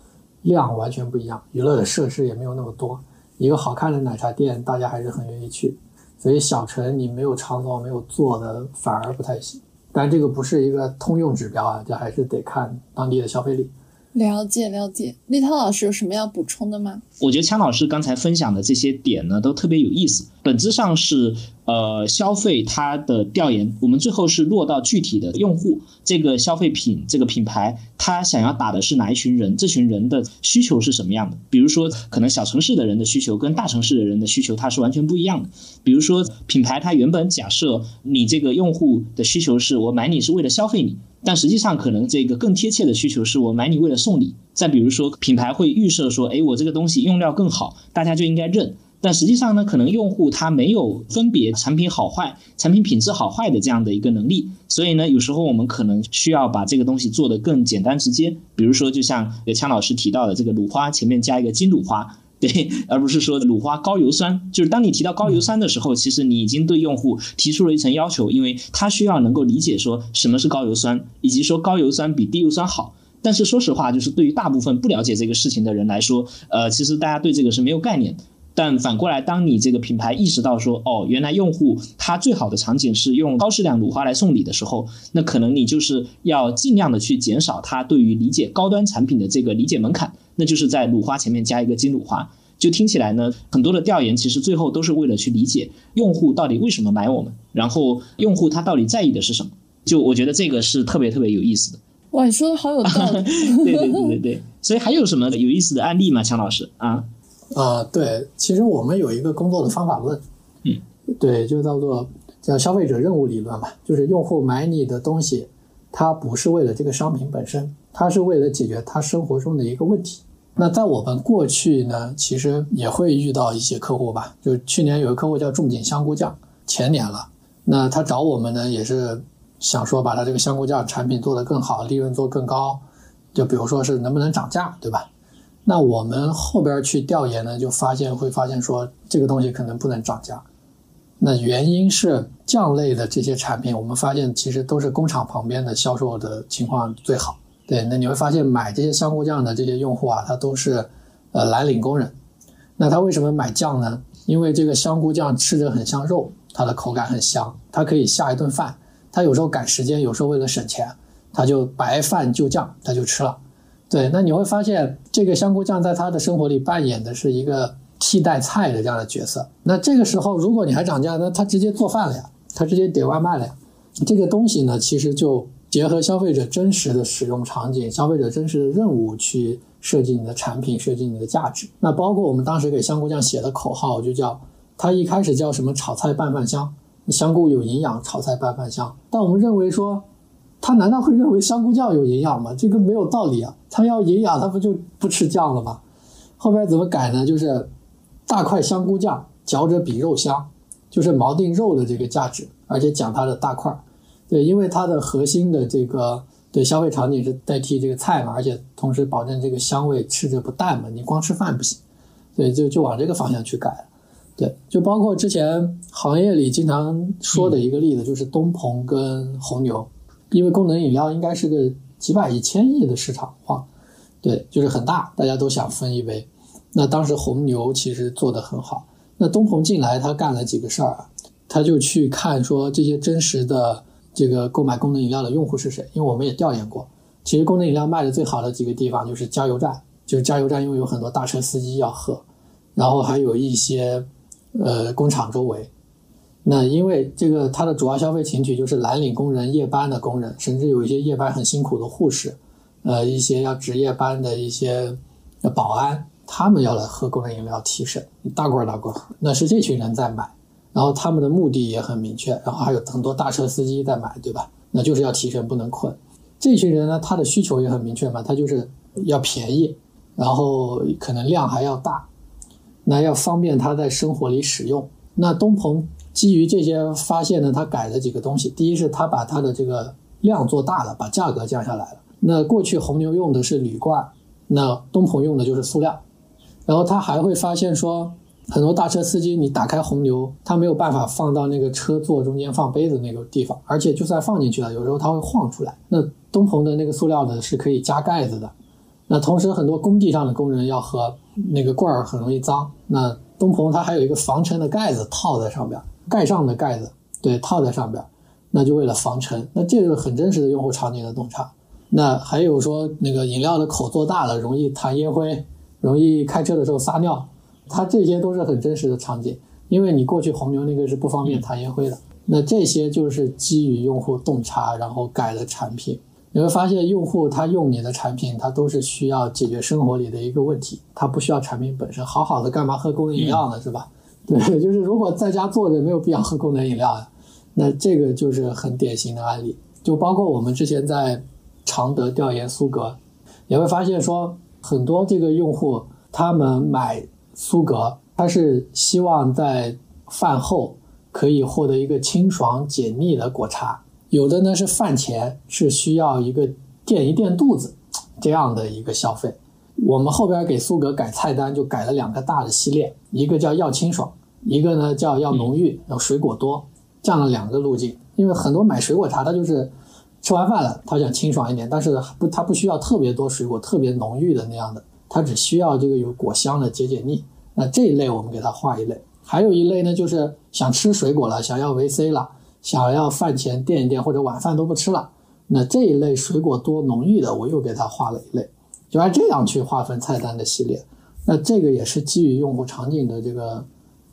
量完全不一样，娱乐的设施也没有那么多。一个好看的奶茶店，大家还是很愿意去，所以小城你没有场所没有做的反而不太行。但这个不是一个通用指标啊，这还是得看当地的消费力。了解了解，立涛老师有什么要补充的吗？我觉得枪老师刚才分享的这些点呢，都特别有意思。本质上是，呃，消费它的调研，我们最后是落到具体的用户，这个消费品这个品牌，它想要打的是哪一群人？这群人的需求是什么样的？比如说，可能小城市的人的需求跟大城市的人的需求，它是完全不一样的。比如说，品牌它原本假设你这个用户的需求是我买你是为了消费你。但实际上，可能这个更贴切的需求是我买你为了送礼。再比如说，品牌会预设说，哎，我这个东西用料更好，大家就应该认。但实际上呢，可能用户他没有分别产品好坏、产品品质好坏的这样的一个能力。所以呢，有时候我们可能需要把这个东西做得更简单直接。比如说，就像强老师提到的这个鲁花前面加一个金鲁花。对，而不是说鲁花高油酸，就是当你提到高油酸的时候，其实你已经对用户提出了一层要求，因为他需要能够理解说什么是高油酸，以及说高油酸比低油酸好。但是说实话，就是对于大部分不了解这个事情的人来说，呃，其实大家对这个是没有概念。但反过来，当你这个品牌意识到说，哦，原来用户他最好的场景是用高质量鲁花来送礼的时候，那可能你就是要尽量的去减少他对于理解高端产品的这个理解门槛。那就是在鲁花前面加一个金鲁花，就听起来呢，很多的调研其实最后都是为了去理解用户到底为什么买我们，然后用户他到底在意的是什么。就我觉得这个是特别特别有意思的。哇，你说的好有道理。(laughs) 对对对对对。所以还有什么有意思的案例吗？强老师啊？啊，对，其实我们有一个工作的方法论，嗯，对，就叫做叫消费者任务理论嘛，就是用户买你的东西，他不是为了这个商品本身。他是为了解决他生活中的一个问题。那在我们过去呢，其实也会遇到一些客户吧。就去年有个客户叫仲景香菇酱，前年了。那他找我们呢，也是想说把他这个香菇酱产品做得更好，利润做更高。就比如说是能不能涨价，对吧？那我们后边去调研呢，就发现会发现说这个东西可能不能涨价。那原因是酱类的这些产品，我们发现其实都是工厂旁边的销售的情况最好。对，那你会发现买这些香菇酱的这些用户啊，他都是，呃，蓝领工人。那他为什么买酱呢？因为这个香菇酱吃着很像肉，它的口感很香，它可以下一顿饭。他有时候赶时间，有时候为了省钱，他就白饭就酱，他就吃了。对，那你会发现这个香菇酱在他的生活里扮演的是一个替代菜的这样的角色。那这个时候，如果你还涨价，那他直接做饭了呀，他直接点外卖了呀。这个东西呢，其实就。结合消费者真实的使用场景、消费者真实的任务去设计你的产品、设计你的价值。那包括我们当时给香菇酱写的口号，就叫它一开始叫什么“炒菜拌饭香”，香菇有营养，炒菜拌饭香。但我们认为说，他难道会认为香菇酱有营养吗？这个没有道理啊！他要营养，他不就不吃酱了吗？后边怎么改呢？就是大块香菇酱嚼着比肉香，就是锚定肉的这个价值，而且讲它的大块。对，因为它的核心的这个对消费场景是代替这个菜嘛，而且同时保证这个香味吃着不淡嘛，你光吃饭不行，对，就就往这个方向去改。对，就包括之前行业里经常说的一个例子，就是东鹏跟红牛，因为功能饮料应该是个几百亿、千亿的市场化，对，就是很大，大家都想分一杯。那当时红牛其实做得很好。那东鹏进来，他干了几个事儿啊？他就去看说这些真实的这个购买功能饮料的用户是谁，因为我们也调研过，其实功能饮料卖的最好的几个地方就是加油站，就是加油站，因为有很多大车司机要喝，然后还有一些呃工厂周围。那因为这个它的主要消费群体就是蓝领工人、夜班的工人，甚至有一些夜班很辛苦的护士，呃，一些要值夜班的一些保安，他们要来喝功能饮料提神，大罐大罐，那是这群人在买。然后他们的目的也很明确，然后还有很多大车司机在买，对吧？那就是要提神不能困。这群人呢，他的需求也很明确嘛，他就是要便宜，然后可能量还要大，那要方便他在生活里使用。那东鹏基于这些发现呢，他改了几个东西。第一是他把他的这个量做大了，把价格降下来了。那过去红牛用的是铝罐，那东鹏用的就是塑料。然后他还会发现说。很多大车司机，你打开红牛，他没有办法放到那个车座中间放杯子那个地方，而且就算放进去了，有时候它会晃出来。那东鹏的那个塑料呢是可以加盖子的。那同时，很多工地上的工人要喝那个罐儿很容易脏，那东鹏它还有一个防尘的盖子套在上边，盖上的盖子对套在上边，那就为了防尘。那这个很真实的用户场景的洞察。那还有说那个饮料的口做大了，容易弹烟灰，容易开车的时候撒尿。它这些都是很真实的场景，因为你过去红牛那个是不方便弹烟灰的，那这些就是基于用户洞察然后改的产品。你会发现，用户他用你的产品，他都是需要解决生活里的一个问题，他不需要产品本身。好好的干嘛喝功能饮料呢？是吧？(laughs) 对，就是如果在家坐着，没有必要喝功能饮料呀。那这个就是很典型的案例。就包括我们之前在常德调研苏格，也会发现说，很多这个用户他们买。苏格，他是希望在饭后可以获得一个清爽解腻的果茶；有的呢是饭前是需要一个垫一垫肚子这样的一个消费。我们后边给苏格改菜单就改了两个大的系列，一个叫要清爽，一个呢叫要浓郁，要水果多，这样的两个路径。因为很多买水果茶，他就是吃完饭了，他想清爽一点，但是不，他不需要特别多水果，特别浓郁的那样的。它只需要这个有果香的解解腻，那这一类我们给它划一类。还有一类呢，就是想吃水果了，想要维 C 了，想要饭前垫一垫，或者晚饭都不吃了，那这一类水果多浓郁的，我又给它划了一类，就按这样去划分菜单的系列。那这个也是基于用户场景的这个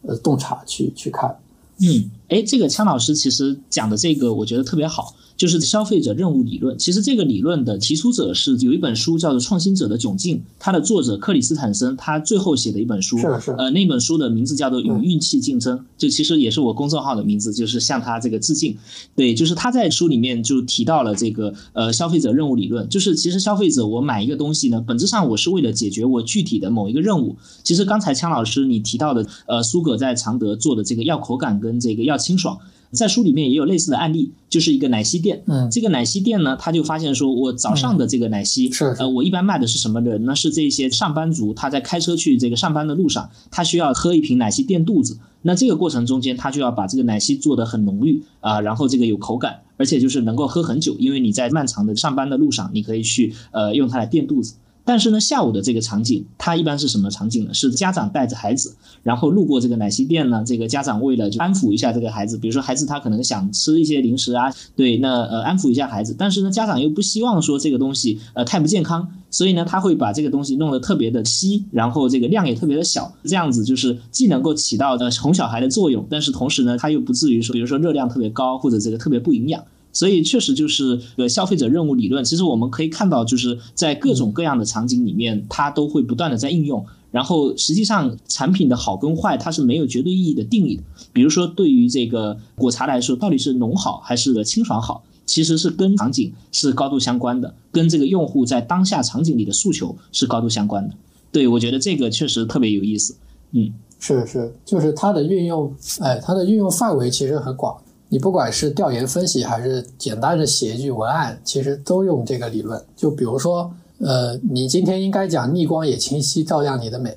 呃洞察去去看。嗯，哎，这个枪老师其实讲的这个，我觉得特别好。就是消费者任务理论，其实这个理论的提出者是有一本书叫做《创新者的窘境》，它的作者克里斯坦森，他最后写的一本书，是是，呃，那本书的名字叫做《与运气竞争》，就其实也是我公众号的名字，就是向他这个致敬。对，就是他在书里面就提到了这个呃消费者任务理论，就是其实消费者我买一个东西呢，本质上我是为了解决我具体的某一个任务。其实刚才枪老师你提到的，呃，苏格在常德做的这个要口感跟这个要清爽。在书里面也有类似的案例，就是一个奶昔店。嗯，这个奶昔店呢，他就发现说，我早上的这个奶昔，是呃，我一般卖的是什么人呢？是这些上班族，他在开车去这个上班的路上，他需要喝一瓶奶昔垫肚子。那这个过程中间，他就要把这个奶昔做得很浓郁啊，然后这个有口感，而且就是能够喝很久，因为你在漫长的上班的路上，你可以去呃用它来垫肚子。但是呢，下午的这个场景，它一般是什么场景呢？是家长带着孩子，然后路过这个奶昔店呢。这个家长为了就安抚一下这个孩子，比如说孩子他可能想吃一些零食啊，对，那呃安抚一下孩子。但是呢，家长又不希望说这个东西呃太不健康，所以呢，他会把这个东西弄得特别的稀，然后这个量也特别的小，这样子就是既能够起到呃哄小孩的作用，但是同时呢，它又不至于说，比如说热量特别高或者这个特别不营养。所以确实就是呃消费者任务理论，其实我们可以看到，就是在各种各样的场景里面，它都会不断的在应用。然后实际上产品的好跟坏，它是没有绝对意义的定义的。比如说对于这个果茶来说，到底是浓好还是清爽好，其实是跟场景是高度相关的，跟这个用户在当下场景里的诉求是高度相关的。对我觉得这个确实特别有意思。嗯，是是，就是它的运用，哎，它的运用范围其实很广。你不管是调研分析，还是简单的写一句文案，其实都用这个理论。就比如说，呃，你今天应该讲逆光也清晰，照亮你的美。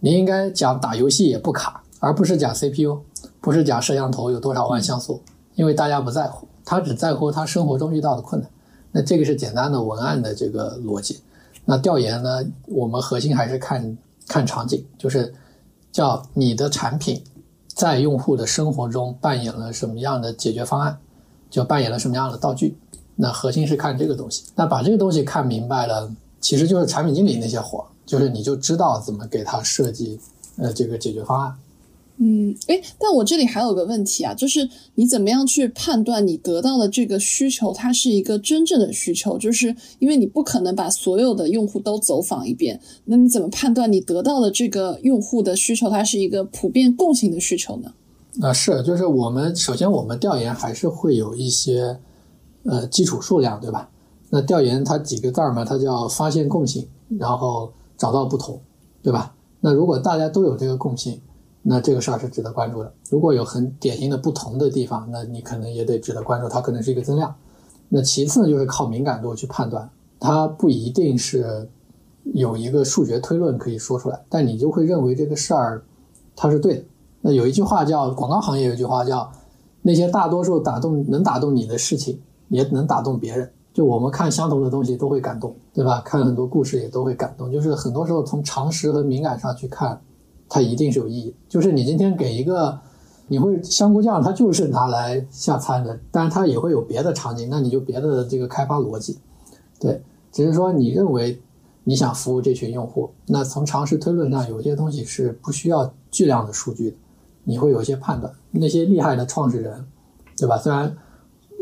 你应该讲打游戏也不卡，而不是讲 CPU，不是讲摄像头有多少万像素，因为大家不在乎，他只在乎他生活中遇到的困难。那这个是简单的文案的这个逻辑。那调研呢，我们核心还是看看场景，就是叫你的产品在用户的生活中扮演了什么样的解决方案，就扮演了什么样的道具。那核心是看这个东西。那把这个东西看明白了，其实就是产品经理那些活，就是你就知道怎么给他设计呃这个解决方案。嗯，诶，但我这里还有个问题啊，就是你怎么样去判断你得到的这个需求，它是一个真正的需求？就是因为你不可能把所有的用户都走访一遍，那你怎么判断你得到的这个用户的需求，它是一个普遍共性的需求呢？啊，是，就是我们首先我们调研还是会有一些呃基础数量，对吧？那调研它几个字儿嘛，它叫发现共性，然后找到不同，对吧？那如果大家都有这个共性，那这个事儿是值得关注的。如果有很典型的不同的地方，那你可能也得值得关注，它可能是一个增量。那其次呢就是靠敏感度去判断，它不一定是有一个数学推论可以说出来，但你就会认为这个事儿它是对的。那有一句话叫广告行业有一句话叫那些大多数打动能打动你的事情，也能打动别人。就我们看相同的东西都会感动，对吧？看很多故事也都会感动，就是很多时候从常识和敏感上去看。它一定是有意义。就是你今天给一个，你会香菇酱，它就是拿来下餐的，但是它也会有别的场景，那你就别的这个开发逻辑，对，只是说你认为你想服务这群用户，那从常识推论上，有些东西是不需要巨量的数据的，你会有一些判断。那些厉害的创始人，对吧？虽然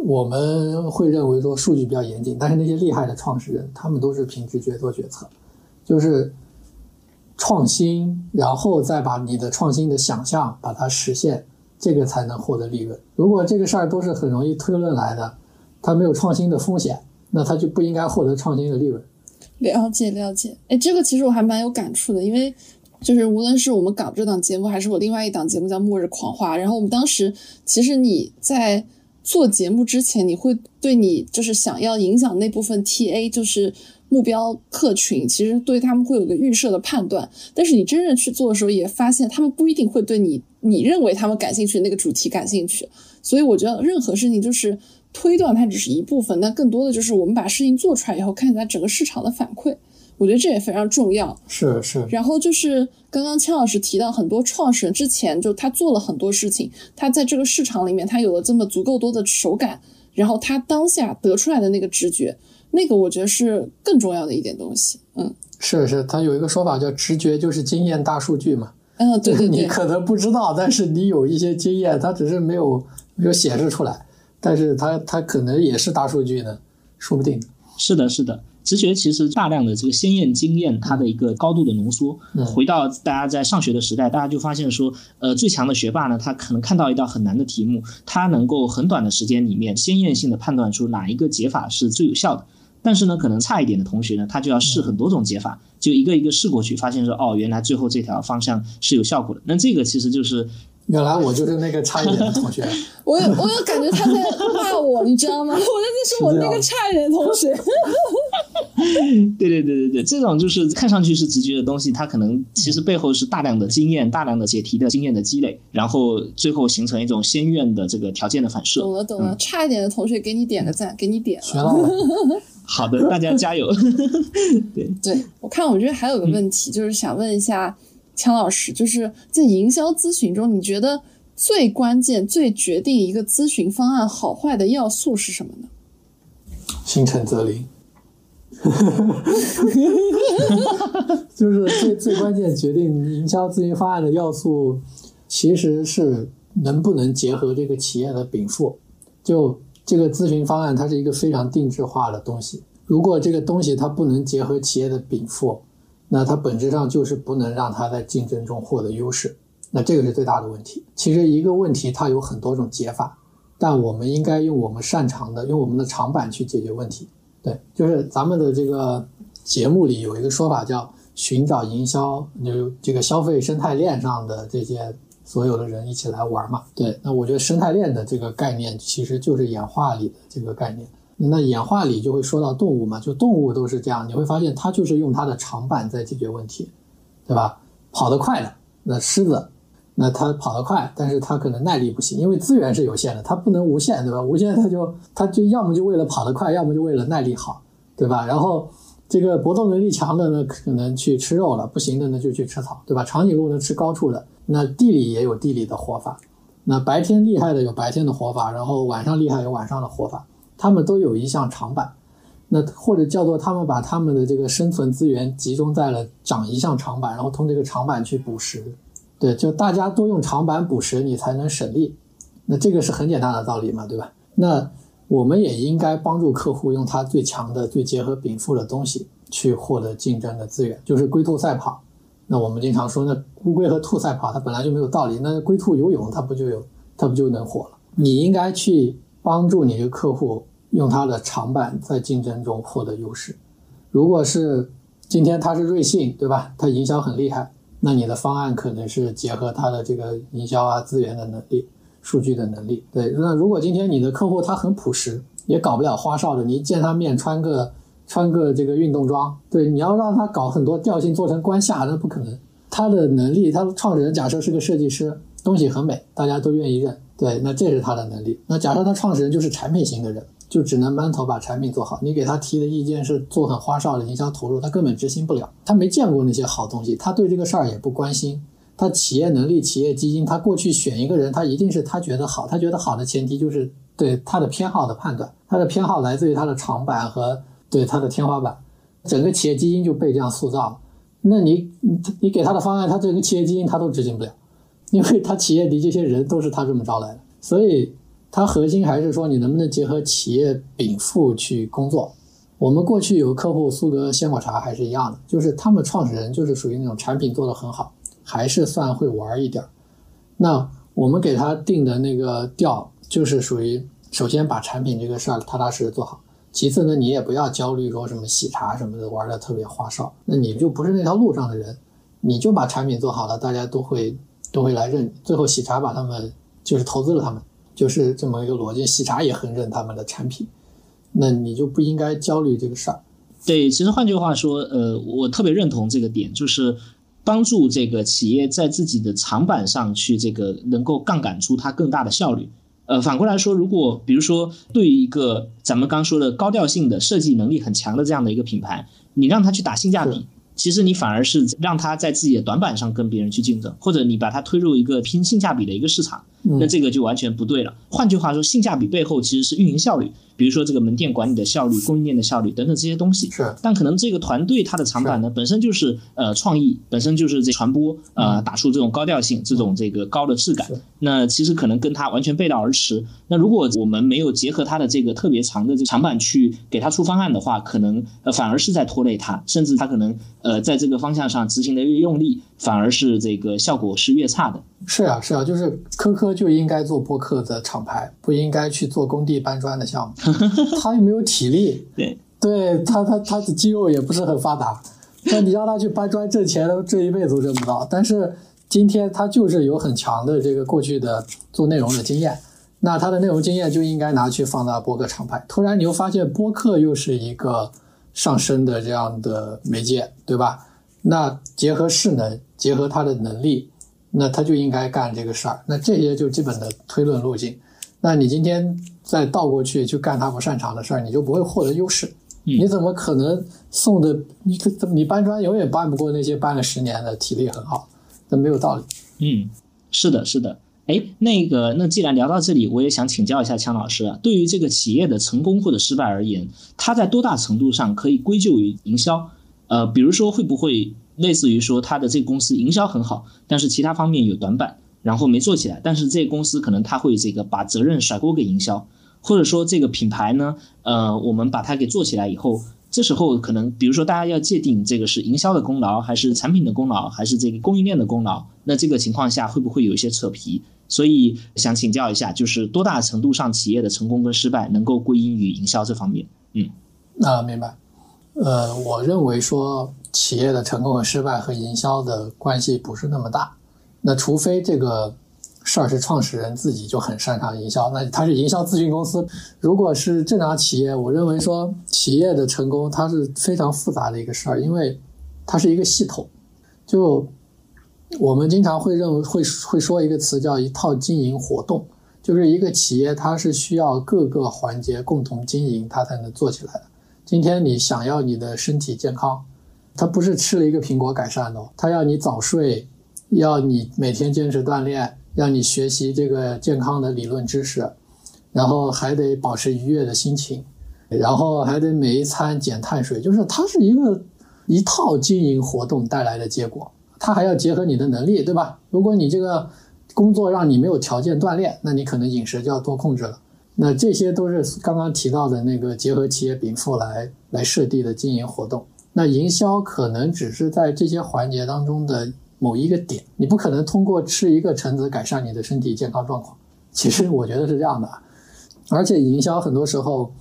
我们会认为说数据比较严谨，但是那些厉害的创始人，他们都是凭直觉做决策，就是。创新，然后再把你的创新的想象把它实现，这个才能获得利润。如果这个事儿都是很容易推论来的，它没有创新的风险，那它就不应该获得创新的利润。了解了解，哎，这个其实我还蛮有感触的，因为就是无论是我们搞这档节目，还是我另外一档节目叫《末日狂话》，然后我们当时其实你在做节目之前，你会对你就是想要影响那部分 TA 就是。目标客群其实对他们会有个预设的判断，但是你真正去做的时候，也发现他们不一定会对你你认为他们感兴趣的那个主题感兴趣。所以我觉得任何事情就是推断它只是一部分，那更多的就是我们把事情做出来以后，看一下整个市场的反馈。我觉得这也非常重要。是是。然后就是刚刚千老师提到，很多创始人之前就他做了很多事情，他在这个市场里面他有了这么足够多的手感，然后他当下得出来的那个直觉。那个我觉得是更重要的一点东西，嗯，是是，他有一个说法叫直觉就是经验大数据嘛，嗯，对对 (laughs) 对，你可能不知道，但是你有一些经验，它只是没有没有显示出来，但是它它可能也是大数据呢，说不定。是的，是的，直觉其实大量的这个先验经验，它的一个高度的浓缩。回到大家在上学的时代，大家就发现说，呃，最强的学霸呢，他可能看到一道很难的题目，他能够很短的时间里面先验性的判断出哪一个解法是最有效的。但是呢，可能差一点的同学呢，他就要试很多种解法，就一个一个试过去，发现说，哦，原来最后这条方向是有效果的。那这个其实就是，原来我就是那个差一点的同学。(laughs) 我有，我有感觉他在骂我，你知道吗？(laughs) 我在说我那个差一点的同学。(laughs) 对对对对对，这种就是看上去是直觉的东西，它可能其实背后是大量的经验、大量的解题的经验的积累，然后最后形成一种先验的这个条件的反射。懂了懂了，差一点的同学给你点个赞，给你点了。好的，大家加油。(laughs) 对对，我看我这边还有个问题，就是想问一下强老师，就是在营销咨询中，你觉得最关键、最决定一个咨询方案好坏的要素是什么呢？心诚则灵。(laughs) 就是最最关键决定营销咨询方案的要素，其实是能不能结合这个企业的禀赋。就这个咨询方案，它是一个非常定制化的东西。如果这个东西它不能结合企业的禀赋，那它本质上就是不能让它在竞争中获得优势。那这个是最大的问题。其实一个问题它有很多种解法，但我们应该用我们擅长的，用我们的长板去解决问题。对，就是咱们的这个节目里有一个说法叫寻找营销，就这个消费生态链上的这些。所有的人一起来玩嘛？对，那我觉得生态链的这个概念其实就是演化里的这个概念。那演化里就会说到动物嘛，就动物都是这样，你会发现它就是用它的长板在解决问题，对吧？跑得快的那狮子，那它跑得快，但是它可能耐力不行，因为资源是有限的，它不能无限，对吧？无限它就它就要么就为了跑得快，要么就为了耐力好，对吧？然后这个搏斗能力强的呢，可能去吃肉了；不行的呢，就去吃草，对吧？长颈鹿呢吃高处的，那地理也有地理的活法。那白天厉害的有白天的活法，然后晚上厉害有晚上的活法。他们都有一项长板，那或者叫做他们把他们的这个生存资源集中在了长一项长板，然后通这个长板去捕食。对，就大家都用长板捕食，你才能省力。那这个是很简单的道理嘛，对吧？那我们也应该帮助客户用他最强的、最结合禀赋的东西去获得竞争的资源，就是龟兔赛跑。那我们经常说，那乌龟和兔赛跑，它本来就没有道理。那龟兔游泳，它不就有，它不就能火了？你应该去帮助你的客户用他的长板在竞争中获得优势。如果是今天他是瑞幸，对吧？他营销很厉害，那你的方案可能是结合他的这个营销啊资源的能力。数据的能力，对。那如果今天你的客户他很朴实，也搞不了花哨的，你见他面穿个穿个这个运动装，对，你要让他搞很多调性做成关下，那不可能。他的能力，他的创始人假设是个设计师，东西很美，大家都愿意认，对，那这是他的能力。那假设他创始人就是产品型的人，就只能闷头把产品做好。你给他提的意见是做很花哨的营销投入，他根本执行不了，他没见过那些好东西，他对这个事儿也不关心。他企业能力、企业基因，他过去选一个人，他一定是他觉得好，他觉得好的前提就是对他的偏好的判断，他的偏好来自于他的长板和对他的天花板，整个企业基因就被这样塑造了。那你你你给他的方案，他整个企业基因他都执行不了，因为他企业里这些人都是他这么招来的，所以他核心还是说你能不能结合企业禀赋去工作。我们过去有个客户苏格鲜果茶还是一样的，就是他们创始人就是属于那种产品做得很好。还是算会玩一点儿，那我们给他定的那个调就是属于，首先把产品这个事儿踏踏实实做好，其次呢，你也不要焦虑说什么喜茶什么的玩的特别花哨，那你就不是那条路上的人，你就把产品做好了，大家都会都会来认，最后喜茶把他们就是投资了他们，就是这么一个逻辑，喜茶也很认他们的产品，那你就不应该焦虑这个事儿。对，其实换句话说，呃，我特别认同这个点，就是。帮助这个企业在自己的长板上去这个能够杠杆出它更大的效率。呃，反过来说，如果比如说对于一个咱们刚说的高调性的设计能力很强的这样的一个品牌，你让他去打性价比，其实你反而是让他在自己的短板上跟别人去竞争，或者你把它推入一个拼性价比的一个市场，那这个就完全不对了。换句话说，性价比背后其实是运营效率。比如说这个门店管理的效率、供应链的效率等等这些东西，是。但可能这个团队它的长板呢，本身就是呃创意，本身就是这传播，呃打出这种高调性、这种这个高的质感。那其实可能跟它完全背道而驰。那如果我们没有结合它的这个特别长的这长板去给它出方案的话，可能呃反而是在拖累它，甚至它可能呃在这个方向上执行的越用力，反而是这个效果是越差的。是啊，是啊，就是科科就应该做播客的厂牌，不应该去做工地搬砖的项目。(laughs) 他又没有体力，(laughs) 对，对他他他的肌肉也不是很发达。那你让他去搬砖挣钱，这一辈子都挣不到。但是今天他就是有很强的这个过去的做内容的经验，那他的内容经验就应该拿去放到播客厂牌。突然你又发现播客又是一个上升的这样的媒介，对吧？那结合势能，结合他的能力。那他就应该干这个事儿，那这些就基本的推论路径。那你今天再倒过去去干他不擅长的事儿，你就不会获得优势。你怎么可能送的？你你搬砖永远搬不过那些搬了十年的体力很好，那没有道理。嗯，是的，是的。哎，那个，那既然聊到这里，我也想请教一下强老师啊，对于这个企业的成功或者失败而言，它在多大程度上可以归咎于营销？呃，比如说会不会？类似于说，他的这个公司营销很好，但是其他方面有短板，然后没做起来。但是这个公司可能他会这个把责任甩锅给营销，或者说这个品牌呢，呃，我们把它给做起来以后，这时候可能比如说大家要界定这个是营销的功劳，还是产品的功劳，还是这个供应链的功劳？那这个情况下会不会有一些扯皮？所以想请教一下，就是多大程度上企业的成功跟失败能够归因于营销这方面？嗯，啊，明白。呃，我认为说。企业的成功和失败和营销的关系不是那么大，那除非这个事儿是创始人自己就很擅长营销，那他是营销咨询公司。如果是正常企业，我认为说企业的成功它是非常复杂的一个事儿，因为它是一个系统。就我们经常会认为会会说一个词叫一套经营活动，就是一个企业它是需要各个环节共同经营，它才能做起来的。今天你想要你的身体健康，他不是吃了一个苹果改善的，他要你早睡，要你每天坚持锻炼，让你学习这个健康的理论知识，然后还得保持愉悦的心情，然后还得每一餐减碳水，就是它是一个一套经营活动带来的结果。它还要结合你的能力，对吧？如果你这个工作让你没有条件锻炼，那你可能饮食就要多控制了。那这些都是刚刚提到的那个结合企业禀赋来来设定的经营活动。那营销可能只是在这些环节当中的某一个点，你不可能通过吃一个橙子改善你的身体健康状况。其实我觉得是这样的，而且营销很多时候，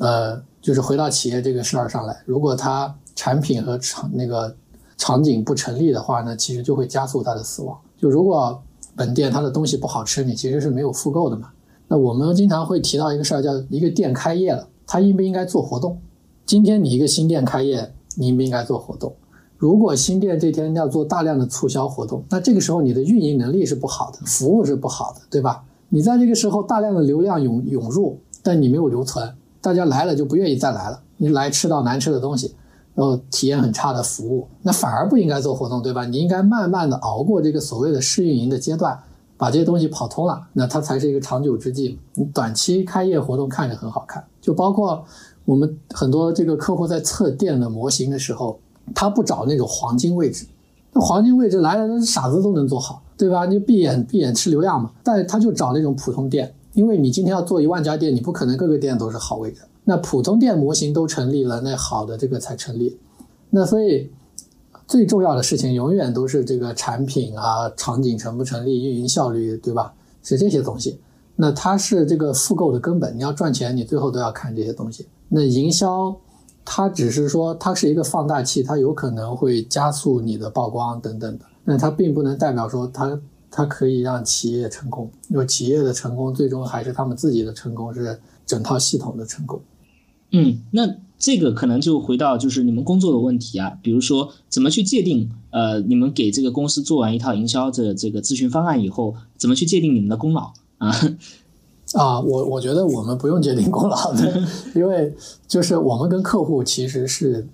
呃，就是回到企业这个事儿上来，如果它产品和场那个。场景不成立的话呢，其实就会加速它的死亡。就如果本店它的东西不好吃，你其实是没有复购的嘛。那我们经常会提到一个事儿，叫一个店开业了，它应不应该做活动？今天你一个新店开业，你应不应该做活动？如果新店这天要做大量的促销活动，那这个时候你的运营能力是不好的，服务是不好的，对吧？你在这个时候大量的流量涌涌入，但你没有留存，大家来了就不愿意再来了，你来吃到难吃的东西。然后体验很差的服务，那反而不应该做活动，对吧？你应该慢慢的熬过这个所谓的试运营的阶段，把这些东西跑通了，那它才是一个长久之计。你短期开业活动看着很好看，就包括我们很多这个客户在测店的模型的时候，他不找那种黄金位置，那黄金位置来了，那傻子都能做好，对吧？你闭眼闭眼吃流量嘛，但他就找那种普通店，因为你今天要做一万家店，你不可能各个店都是好位置。那普通店模型都成立了，那好的这个才成立。那所以最重要的事情永远都是这个产品啊、场景成不成立、运营效率，对吧？是这些东西。那它是这个复购的根本。你要赚钱，你最后都要看这些东西。那营销它只是说它是一个放大器，它有可能会加速你的曝光等等的。那它并不能代表说它它可以让企业成功，因为企业的成功最终还是他们自己的成功，是整套系统的成功。嗯，那这个可能就回到就是你们工作的问题啊，比如说怎么去界定，呃，你们给这个公司做完一套营销的这个咨询方案以后，怎么去界定你们的功劳啊？啊，我我觉得我们不用界定功劳的，(laughs) 因为就是我们跟客户其实是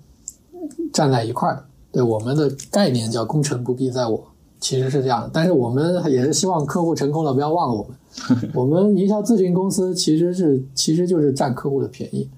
站在一块儿的，对我们的概念叫功成不必在我，其实是这样的，但是我们也是希望客户成功了不要忘了我们，(laughs) 我们营销咨询公司其实是其实就是占客户的便宜。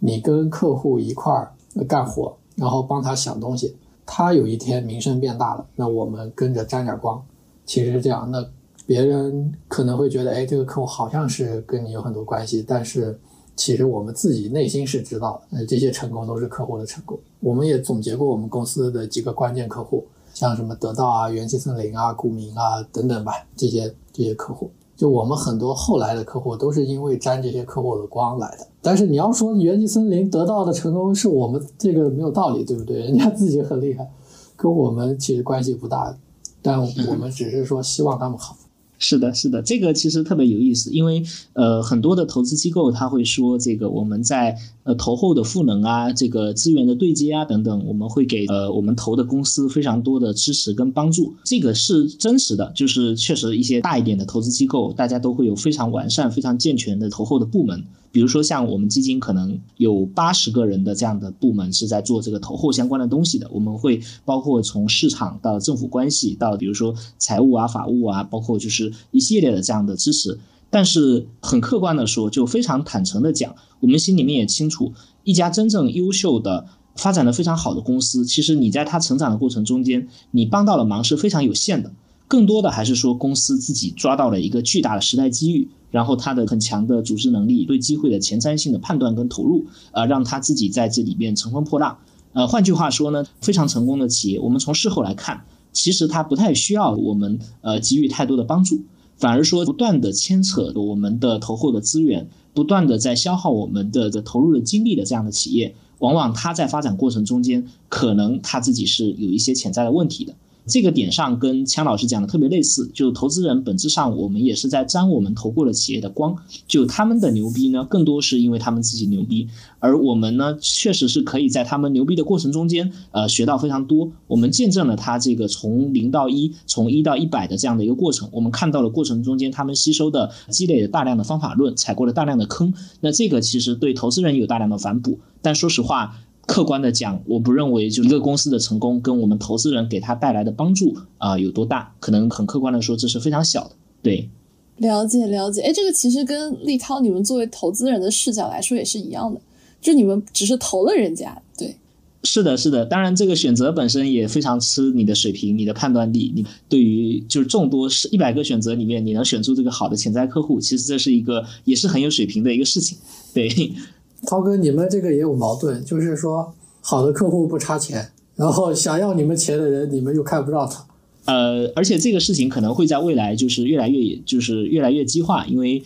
你跟客户一块儿干活，然后帮他想东西，他有一天名声变大了，那我们跟着沾点光，其实是这样。那别人可能会觉得，哎，这个客户好像是跟你有很多关系，但是其实我们自己内心是知道的，那这些成功都是客户的成功。我们也总结过我们公司的几个关键客户，像什么得到啊、元气森林啊、股民啊等等吧，这些这些客户。就我们很多后来的客户都是因为沾这些客户的光来的，但是你要说元气森林得到的成功是我们这个没有道理，对不对？人家自己很厉害，跟我们其实关系不大，但我们只是说希望他们好。(laughs) 是的，是的，这个其实特别有意思，因为呃，很多的投资机构他会说，这个我们在呃投后的赋能啊，这个资源的对接啊等等，我们会给呃我们投的公司非常多的支持跟帮助，这个是真实的，就是确实一些大一点的投资机构，大家都会有非常完善、非常健全的投后的部门。比如说像我们基金可能有八十个人的这样的部门是在做这个投后相关的东西的，我们会包括从市场到政府关系到比如说财务啊、法务啊，包括就是一系列的这样的支持。但是很客观的说，就非常坦诚的讲，我们心里面也清楚，一家真正优秀的、发展的非常好的公司，其实你在它成长的过程中间，你帮到了忙是非常有限的，更多的还是说公司自己抓到了一个巨大的时代机遇。然后他的很强的组织能力，对机会的前瞻性的判断跟投入，呃，让他自己在这里面乘风破浪。呃，换句话说呢，非常成功的企业，我们从事后来看，其实他不太需要我们呃给予太多的帮助，反而说不断的牵扯我们的投后的资源，不断的在消耗我们的的投入的精力的这样的企业，往往他在发展过程中间，可能他自己是有一些潜在的问题的。这个点上跟枪老师讲的特别类似，就投资人本质上我们也是在沾我们投过的企业的光，就他们的牛逼呢，更多是因为他们自己牛逼，而我们呢，确实是可以在他们牛逼的过程中间，呃，学到非常多。我们见证了他这个从零到一，从一到一百的这样的一个过程，我们看到了过程中间他们吸收的、积累的大量的方法论，踩过了大量的坑。那这个其实对投资人有大量的反哺，但说实话。客观的讲，我不认为就一个公司的成功跟我们投资人给他带来的帮助啊有多大，可能很客观的说这是非常小的。对，了解了解，哎，这个其实跟立涛你们作为投资人的视角来说也是一样的，就你们只是投了人家，对。是的，是的，当然这个选择本身也非常吃你的水平、你的判断力。你对于就是众多是一百个选择里面，你能选出这个好的潜在客户，其实这是一个也是很有水平的一个事情。对。涛哥，你们这个也有矛盾，就是说好的客户不差钱，然后想要你们钱的人，你们又看不到他。呃，而且这个事情可能会在未来就是越来越就是越来越激化，因为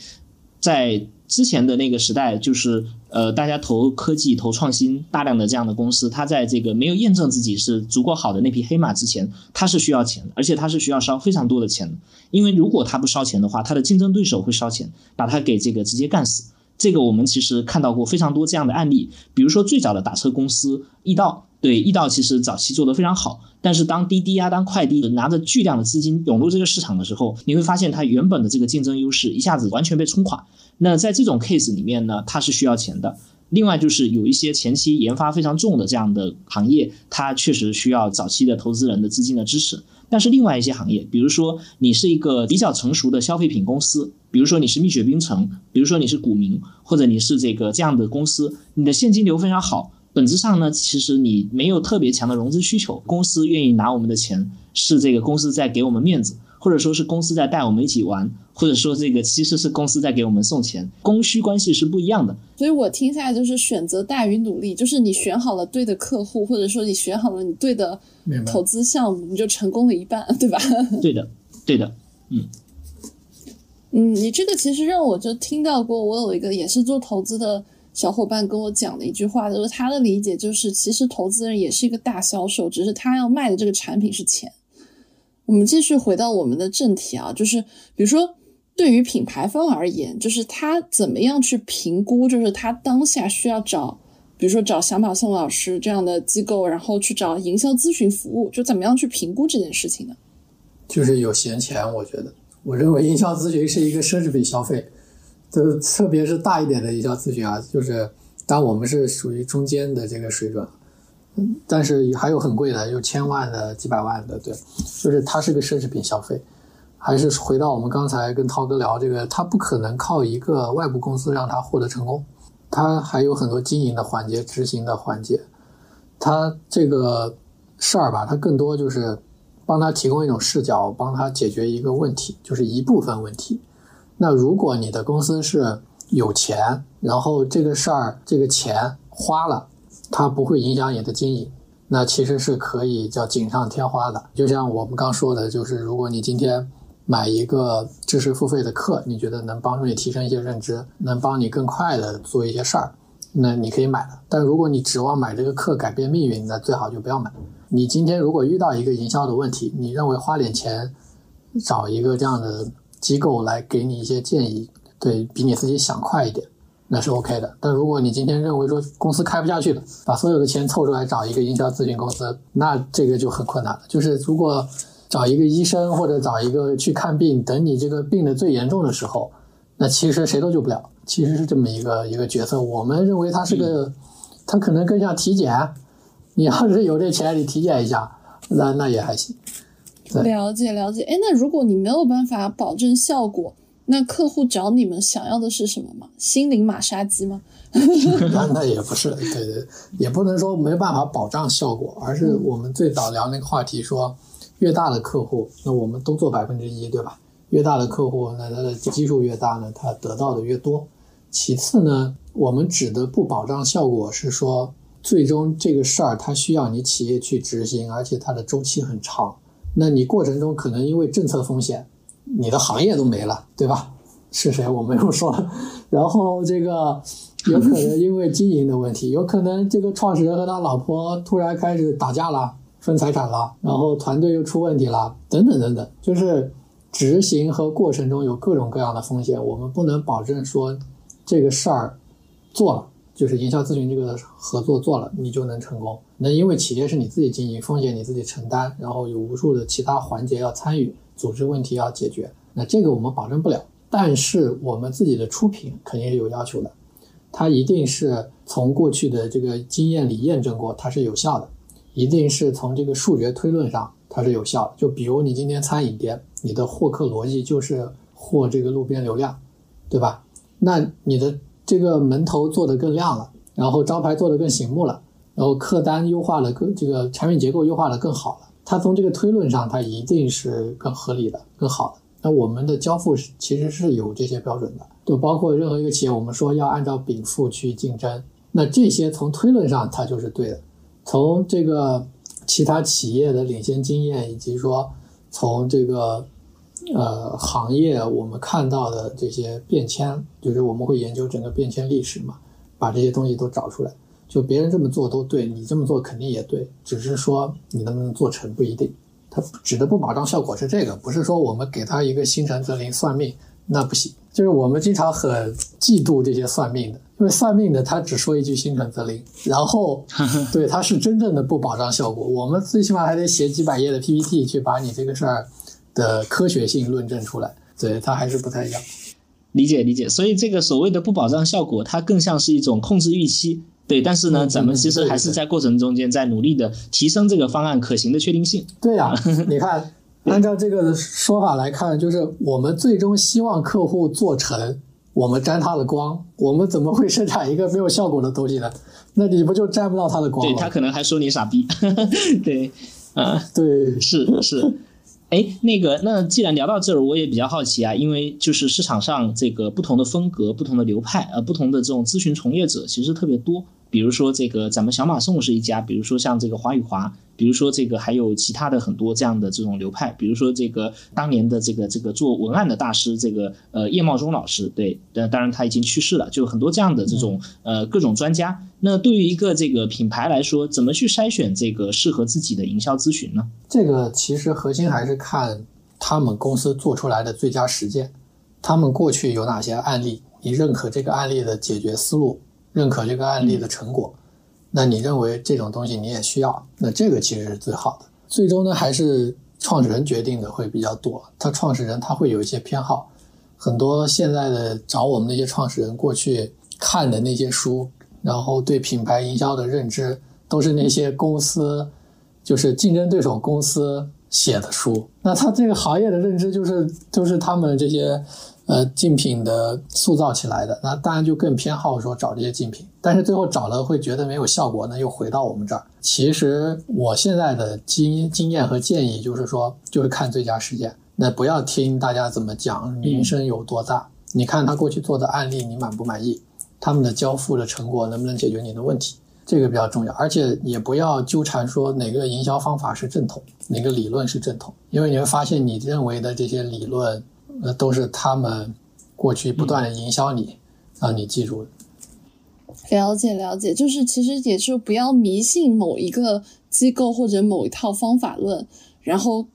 在之前的那个时代，就是呃大家投科技、投创新，大量的这样的公司，它在这个没有验证自己是足够好的那匹黑马之前，它是需要钱的，而且它是需要烧非常多的钱的，因为如果它不烧钱的话，它的竞争对手会烧钱，把它给这个直接干死。这个我们其实看到过非常多这样的案例，比如说最早的打车公司易到，对易到其实早期做得非常好，但是当滴滴啊、当快递拿着巨量的资金涌入这个市场的时候，你会发现它原本的这个竞争优势一下子完全被冲垮。那在这种 case 里面呢，它是需要钱的。另外就是有一些前期研发非常重的这样的行业，它确实需要早期的投资人的资金的支持。但是另外一些行业，比如说你是一个比较成熟的消费品公司，比如说你是蜜雪冰城，比如说你是股民，或者你是这个这样的公司，你的现金流非常好，本质上呢，其实你没有特别强的融资需求，公司愿意拿我们的钱，是这个公司在给我们面子。或者说是公司在带我们一起玩，或者说这个其实是公司在给我们送钱，供需关系是不一样的。所以我听下来就是选择大于努力，就是你选好了对的客户，或者说你选好了你对的投资项目，你就成功了一半，(laughs) 对吧？对的，对的，嗯嗯，你这个其实让我就听到过，我有一个也是做投资的小伙伴跟我讲的一句话，就是他的理解就是，其实投资人也是一个大销售，只是他要卖的这个产品是钱。我们继续回到我们的正题啊，就是比如说，对于品牌方而言，就是他怎么样去评估，就是他当下需要找，比如说找小马宋老师这样的机构，然后去找营销咨询服务，就怎么样去评估这件事情呢？就是有闲钱，我觉得，我认为营销咨询是一个奢侈品消费，就特别是大一点的营销咨询啊，就是当我们是属于中间的这个水准。但是还有很贵的，有千万的、几百万的，对，就是它是个奢侈品消费。还是回到我们刚才跟涛哥聊这个，它不可能靠一个外部公司让它获得成功，它还有很多经营的环节、执行的环节。它这个事儿吧，它更多就是帮他提供一种视角，帮他解决一个问题，就是一部分问题。那如果你的公司是有钱，然后这个事儿这个钱花了。它不会影响你的经营，那其实是可以叫锦上添花的。就像我们刚说的，就是如果你今天买一个知识付费的课，你觉得能帮助你提升一些认知，能帮你更快的做一些事儿，那你可以买的。但如果你指望买这个课改变命运，那最好就不要买。你今天如果遇到一个营销的问题，你认为花点钱找一个这样的机构来给你一些建议，对比你自己想快一点。那是 OK 的，但如果你今天认为说公司开不下去了，把所有的钱凑出来找一个营销咨询公司，那这个就很困难了。就是如果找一个医生或者找一个去看病，等你这个病的最严重的时候，那其实谁都救不了。其实是这么一个一个角色。我们认为他是个，他可能更像体检。你要是有这钱，你体检一下，那那也还行。了解了解。哎，那如果你没有办法保证效果？那客户找你们想要的是什么吗？心灵马杀鸡吗？(laughs) 那那也不是，对对，也不能说没办法保障效果，而是我们最早聊那个话题说，越大的客户，那我们都做百分之一，对吧？越大的客户，那他的基数越大呢，他得到的越多。其次呢，我们指的不保障效果是说，最终这个事儿它需要你企业去执行，而且它的周期很长。那你过程中可能因为政策风险。你的行业都没了，对吧？是谁我没有说。然后这个有可能因为经营的问题，有可能这个创始人和他老婆突然开始打架了，分财产了，然后团队又出问题了，等等等等，就是执行和过程中有各种各样的风险，我们不能保证说这个事儿做了，就是营销咨询这个合作做了，你就能成功。那因为企业是你自己经营，风险你自己承担，然后有无数的其他环节要参与，组织问题要解决，那这个我们保证不了。但是我们自己的出品肯定是有要求的，它一定是从过去的这个经验里验证过，它是有效的。一定是从这个数学推论上它是有效的。就比如你今天餐饮店，你的获客逻辑就是获这个路边流量，对吧？那你的这个门头做得更亮了，然后招牌做得更醒目了，然后客单优化了更这个产品结构优化的更好了，它从这个推论上它一定是更合理的、更好的。那我们的交付是其实是有这些标准的，就包括任何一个企业，我们说要按照禀赋去竞争，那这些从推论上它就是对的。从这个其他企业的领先经验，以及说从这个呃行业我们看到的这些变迁，就是我们会研究整个变迁历史嘛，把这些东西都找出来。就别人这么做都对，你这么做肯定也对，只是说你能不能做成不一定。它指的不保障效果是这个，不是说我们给他一个心诚则灵算命那不行。就是我们经常很嫉妒这些算命的。因为算命的他只说一句心诚则灵，然后 (laughs) 对他是真正的不保障效果。我们最起码还得写几百页的 PPT 去把你这个事儿的科学性论证出来。对他还是不太一样。理解理解，所以这个所谓的不保障效果，它更像是一种控制预期。对，但是呢，咱们其实还是在过程中间在努力的提升这个方案可行的确定性。对呀，(laughs) 你看，按照这个说法来看，就是我们最终希望客户做成。我们沾他的光，我们怎么会生产一个没有效果的东西呢？那你不就沾不到他的光吗？对他可能还说你傻逼。(laughs) 对，啊，对，是是。哎，那个，那既然聊到这儿，我也比较好奇啊，因为就是市场上这个不同的风格、不同的流派，呃，不同的这种咨询从业者其实特别多。比如说这个咱们小马送是一家，比如说像这个华宇华。比如说这个还有其他的很多这样的这种流派，比如说这个当年的这个这个做文案的大师，这个呃叶茂中老师，对，但当然他已经去世了，就很多这样的这种呃各种专家。那对于一个这个品牌来说，怎么去筛选这个适合自己的营销咨询呢？这个其实核心还是看他们公司做出来的最佳实践，他们过去有哪些案例，你认可这个案例的解决思路，认可这个案例的成果。那你认为这种东西你也需要？那这个其实是最好的。最终呢，还是创始人决定的会比较多。他创始人他会有一些偏好，很多现在的找我们那些创始人过去看的那些书，然后对品牌营销的认知，都是那些公司，就是竞争对手公司写的书。那他这个行业的认知就是就是他们这些。呃，竞品的塑造起来的，那当然就更偏好说找这些竞品，但是最后找了会觉得没有效果，那又回到我们这儿。其实我现在的经经验和建议就是说，就是看最佳实践，那不要听大家怎么讲名声有多大，你看他过去做的案例，你满不满意？他们的交付的成果能不能解决你的问题？这个比较重要，而且也不要纠缠说哪个营销方法是正统，哪个理论是正统，因为你会发现你认为的这些理论。那都是他们过去不断的营销你，让你记住。了解了解，就是其实也是不要迷信某一个机构或者某一套方法论，然后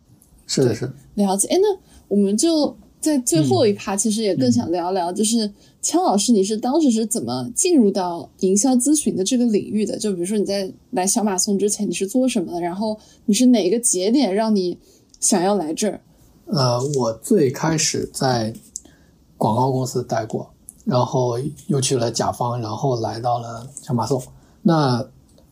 是的是了解。哎，那我们就在最后一趴，其实也更想聊聊，就是枪老师，你是当时是怎么进入到营销咨询的这个领域的？就比如说你在来小马送之前，你是做什么的？然后你是哪个节点让你想要来这儿？呃，我最开始在广告公司待过，然后又去了甲方，然后来到了小马送。那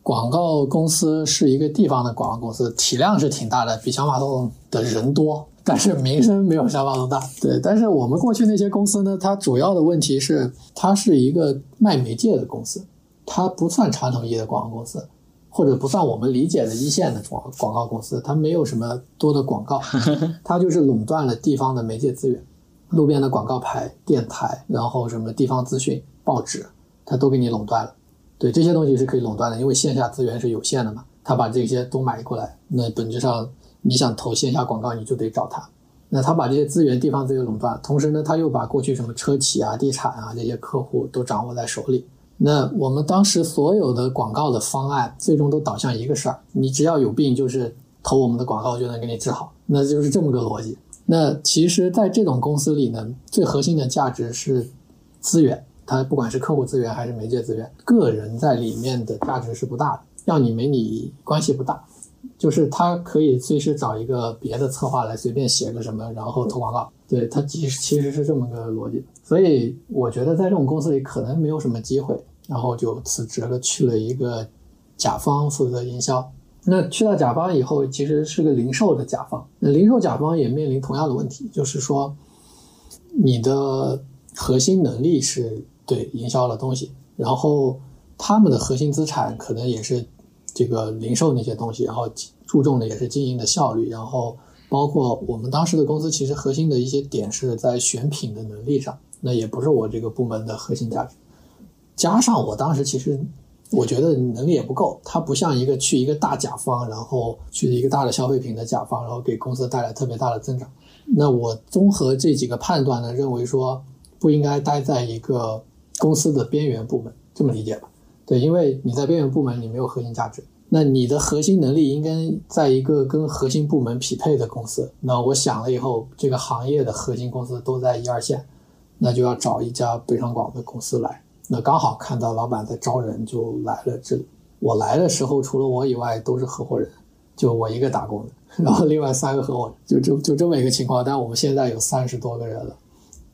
广告公司是一个地方的广告公司，体量是挺大的，比小马送的人多，但是名声没有小马送大。对，但是我们过去那些公司呢，它主要的问题是，它是一个卖媒介的公司，它不算传统意义的广告公司。或者不算我们理解的一线的广广告公司，它没有什么多的广告，(laughs) 它就是垄断了地方的媒介资源，路边的广告牌、电台，然后什么地方资讯、报纸，它都给你垄断了。对这些东西是可以垄断的，因为线下资源是有限的嘛。他把这些都买过来，那本质上你想投线下广告，你就得找他。那他把这些资源、地方资源垄断，同时呢，他又把过去什么车企啊、地产啊这些客户都掌握在手里。那我们当时所有的广告的方案，最终都导向一个事儿：你只要有病，就是投我们的广告就能给你治好，那就是这么个逻辑。那其实，在这种公司里呢，最核心的价值是资源，它不管是客户资源还是媒介资源，个人在里面的价值是不大的，要你没你关系不大。就是他可以随时找一个别的策划来随便写个什么，然后投广告。对他其实其实是这么个逻辑。所以我觉得在这种公司里可能没有什么机会，然后就辞职了，去了一个甲方负责营销。那去到甲方以后，其实是个零售的甲方。那零售甲方也面临同样的问题，就是说你的核心能力是对营销的东西，然后他们的核心资产可能也是。这个零售那些东西，然后注重的也是经营的效率，然后包括我们当时的公司，其实核心的一些点是在选品的能力上，那也不是我这个部门的核心价值。加上我当时其实我觉得能力也不够，他不像一个去一个大甲方，然后去一个大的消费品的甲方，然后给公司带来特别大的增长。那我综合这几个判断呢，认为说不应该待在一个公司的边缘部门，这么理解吧？对，因为你在边缘部门，你没有核心价值，那你的核心能力应该在一个跟核心部门匹配的公司。那我想了以后，这个行业的核心公司都在一二线，那就要找一家北上广的公司来。那刚好看到老板在招人，就来了这里。我来的时候，除了我以外都是合伙人，就我一个打工的，(laughs) 然后另外三个合伙人，就就就这么一个情况。但我们现在有三十多个人了，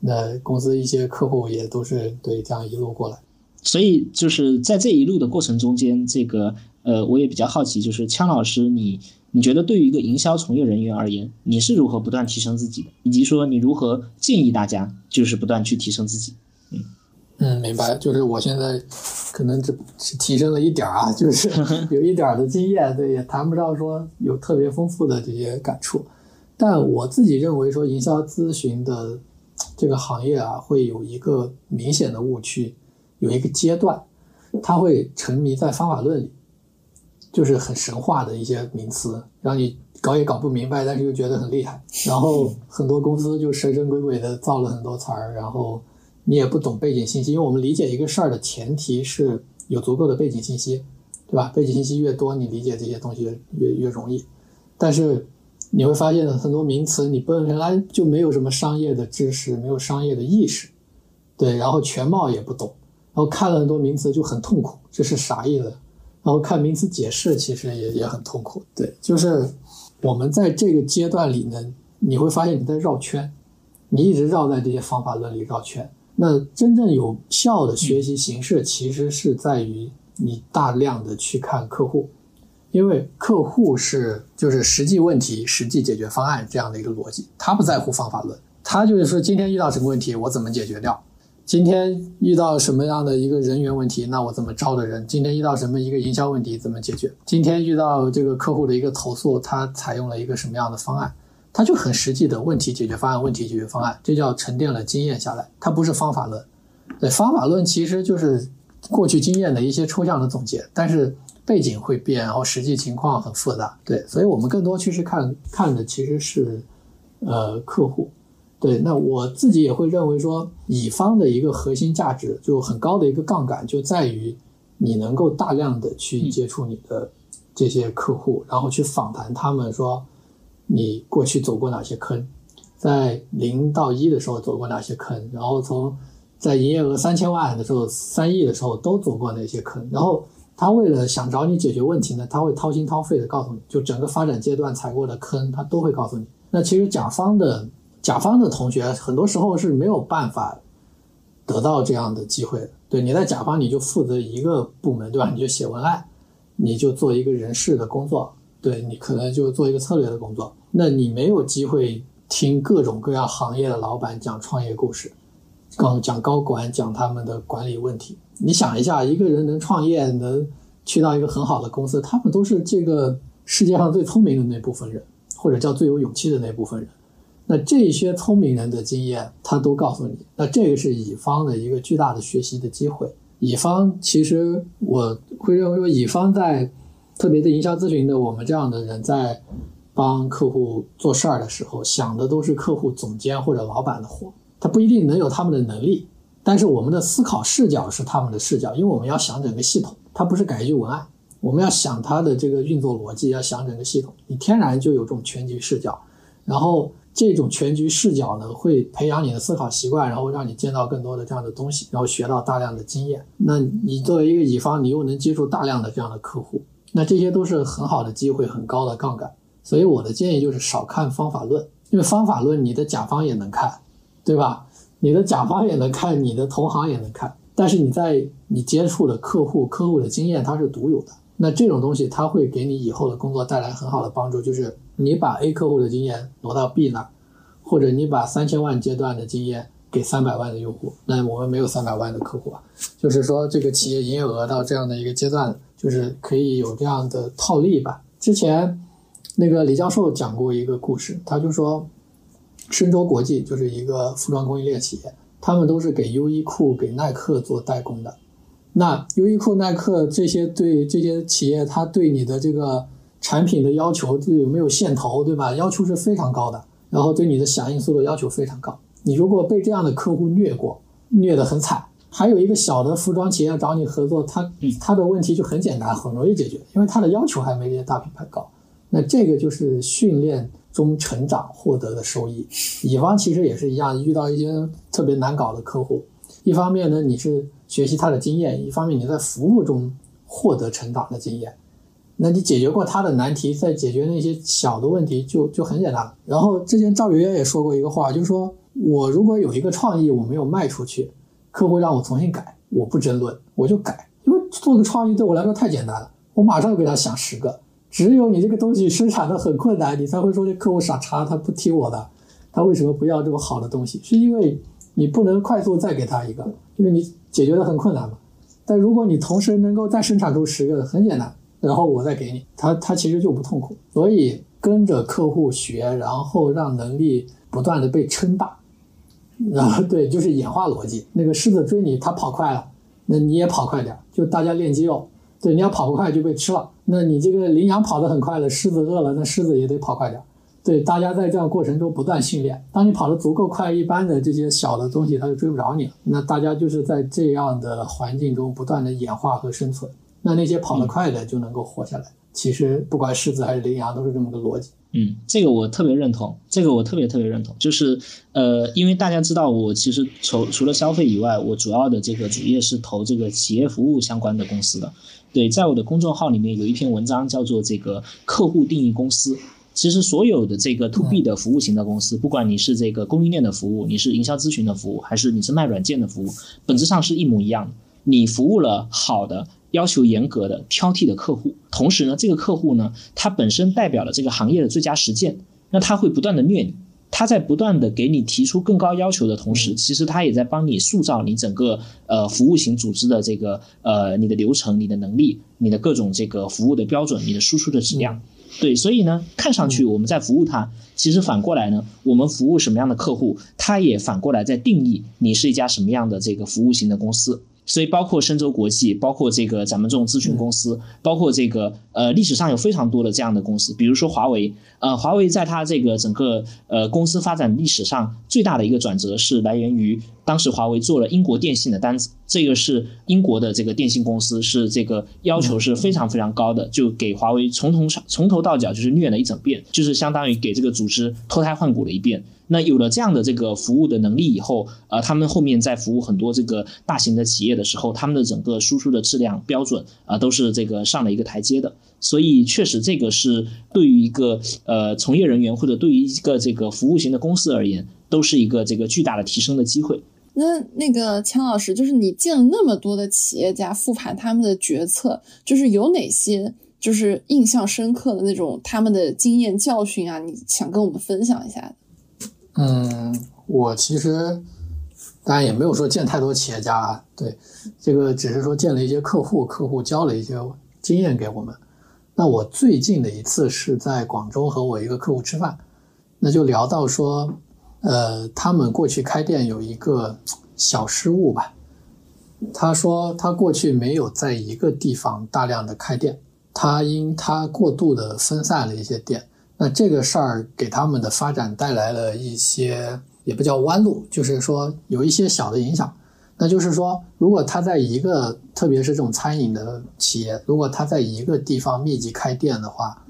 那公司一些客户也都是对这样一路过来。所以就是在这一路的过程中间，这个呃，我也比较好奇，就是枪老师，你你觉得对于一个营销从业人员而言，你是如何不断提升自己的，以及说你如何建议大家就是不断去提升自己？嗯嗯，明白。就是我现在可能只是提升了一点儿啊，就是 (laughs) 有一点的经验，对，也谈不上说有特别丰富的这些感触。但我自己认为说，营销咨询的这个行业啊，会有一个明显的误区。有一个阶段，它会沉迷在方法论里，就是很神话的一些名词，让你搞也搞不明白，但是又觉得很厉害。然后 (laughs) 很多公司就神神鬼鬼的造了很多词儿，然后你也不懂背景信息，因为我们理解一个事儿的前提是有足够的背景信息，对吧？背景信息越多，你理解这些东西越越容易。但是你会发现很多名词，你本来就没有什么商业的知识，没有商业的意识，对，然后全貌也不懂。然后看了很多名词就很痛苦，这是啥意思？然后看名词解释其实也也很痛苦。对，就是我们在这个阶段里呢，你会发现你在绕圈，你一直绕在这些方法论里绕圈。那真正有效的学习形式其实是在于你大量的去看客户，因为客户是就是实际问题、实际解决方案这样的一个逻辑，他不在乎方法论，他就是说今天遇到什么问题，我怎么解决掉。今天遇到什么样的一个人员问题，那我怎么招的人？今天遇到什么一个营销问题，怎么解决？今天遇到这个客户的一个投诉，他采用了一个什么样的方案？他就很实际的问题解决方案，问题解决方案，这叫沉淀了经验下来。它不是方法论，对，方法论其实就是过去经验的一些抽象的总结，但是背景会变，然后实际情况很复杂，对，所以我们更多其实看看的其实是呃客户。对，那我自己也会认为说，乙方的一个核心价值就很高的一个杠杆，就在于你能够大量的去接触你的这些客户，然后去访谈他们，说你过去走过哪些坑，在零到一的时候走过哪些坑，然后从在营业额三千万的时候、三亿的时候都走过哪些坑，然后他为了想找你解决问题呢，他会掏心掏肺的告诉你，就整个发展阶段踩过的坑，他都会告诉你。那其实甲方的。甲方的同学很多时候是没有办法得到这样的机会的。对，你在甲方你就负责一个部门，对吧？你就写文案，你就做一个人事的工作，对你可能就做一个策略的工作。那你没有机会听各种各样行业的老板讲创业故事，讲讲高管讲他们的管理问题。你想一下，一个人能创业，能去到一个很好的公司，他们都是这个世界上最聪明的那部分人，或者叫最有勇气的那部分人。那这些聪明人的经验，他都告诉你。那这个是乙方的一个巨大的学习的机会。乙方其实我会认为说，乙方在特别的营销咨询的我们这样的人在帮客户做事儿的时候，想的都是客户总监或者老板的活，他不一定能有他们的能力，但是我们的思考视角是他们的视角，因为我们要想整个系统，它不是改一句文案，我们要想它的这个运作逻辑，要想整个系统，你天然就有这种全局视角，然后。这种全局视角呢，会培养你的思考习惯，然后让你见到更多的这样的东西，然后学到大量的经验。那你作为一个乙方，你又能接触大量的这样的客户，那这些都是很好的机会，很高的杠杆。所以我的建议就是少看方法论，因为方法论你的甲方也能看，对吧？你的甲方也能看，你的同行也能看，但是你在你接触的客户，客户的经验它是独有的。那这种东西它会给你以后的工作带来很好的帮助，就是你把 A 客户的经验挪到 B 那，或者你把三千万阶段的经验给三百万的用户。那我们没有三百万的客户啊，就是说这个企业营业额到这样的一个阶段，就是可以有这样的套利吧。之前那个李教授讲过一个故事，他就说深州国际就是一个服装供应链企业，他们都是给优衣库、给耐克做代工的。那优衣库、耐克这些对这些企业，它对你的这个产品的要求，就有没有线头，对吧？要求是非常高的，然后对你的响应速度要求非常高。你如果被这样的客户虐过，虐得很惨，还有一个小的服装企业找你合作，他他的问题就很简单，很容易解决，因为他的要求还没这些大品牌高。那这个就是训练中成长获得的收益。乙方其实也是一样，遇到一些特别难搞的客户，一方面呢，你是。学习他的经验，一方面你在服务中获得成长的经验，那你解决过他的难题，再解决那些小的问题就就很简单了。然后之前赵媛媛也说过一个话，就是说我如果有一个创意我没有卖出去，客户让我重新改，我不争论，我就改，因为做个创意对我来说太简单了，我马上就给他想十个。只有你这个东西生产的很困难，你才会说这客户傻叉，他不听我的，他为什么不要这么好的东西？是因为你不能快速再给他一个，因为你。解决的很困难嘛，但如果你同时能够再生产出十个，很简单，然后我再给你，他他其实就不痛苦。所以跟着客户学，然后让能力不断的被撑大，(laughs) 然后对，就是演化逻辑。那个狮子追你，它跑快了，那你也跑快点，就大家练肌肉。对，你要跑不快就被吃了。那你这个羚羊跑得很快了，狮子饿了，那狮子也得跑快点。对，大家在这样过程中不断训练。当你跑得足够快，一般的这些小的东西它就追不着你了。那大家就是在这样的环境中不断的演化和生存。那那些跑得快的就能够活下来。其实不管狮子还是羚羊，都是这么个逻辑。嗯，这个我特别认同。这个我特别特别认同。就是呃，因为大家知道，我其实除除了消费以外，我主要的这个主业是投这个企业服务相关的公司的。对，在我的公众号里面有一篇文章叫做这个客户定义公司。其实所有的这个 to B 的服务型的公司，不管你是这个供应链的服务，你是营销咨询的服务，还是你是卖软件的服务，本质上是一模一样的。你服务了好的、要求严格的、挑剔的客户，同时呢，这个客户呢，他本身代表了这个行业的最佳实践，那他会不断的虐你，他在不断的给你提出更高要求的同时，其实他也在帮你塑造你整个呃服务型组织的这个呃你的流程、你的能力、你的各种这个服务的标准、你的输出的质量。对，所以呢，看上去我们在服务他，其实反过来呢，我们服务什么样的客户，他也反过来在定义你是一家什么样的这个服务型的公司。所以，包括深州国际，包括这个咱们这种咨询公司，包括这个呃，历史上有非常多的这样的公司，比如说华为，呃，华为在它这个整个呃公司发展历史上最大的一个转折是来源于当时华为做了英国电信的单子，这个是英国的这个电信公司是这个要求是非常非常高的，就给华为从头上从头到脚就是虐了一整遍，就是相当于给这个组织脱胎换骨了一遍。那有了这样的这个服务的能力以后，呃，他们后面在服务很多这个大型的企业的时候，他们的整个输出的质量标准啊，都是这个上了一个台阶的。所以，确实这个是对于一个呃从业人员或者对于一个这个服务型的公司而言，都是一个这个巨大的提升的机会。那那个钱老师，就是你见了那么多的企业家，复盘他们的决策，就是有哪些就是印象深刻的那种他们的经验教训啊？你想跟我们分享一下？嗯，我其实当然也没有说见太多企业家啊，对，这个只是说见了一些客户，客户教了一些经验给我们。那我最近的一次是在广州和我一个客户吃饭，那就聊到说，呃，他们过去开店有一个小失误吧。他说他过去没有在一个地方大量的开店，他因他过度的分散了一些店。那这个事儿给他们的发展带来了一些，也不叫弯路，就是说有一些小的影响。那就是说，如果他在一个，特别是这种餐饮的企业，如果他在一个地方密集开店的话，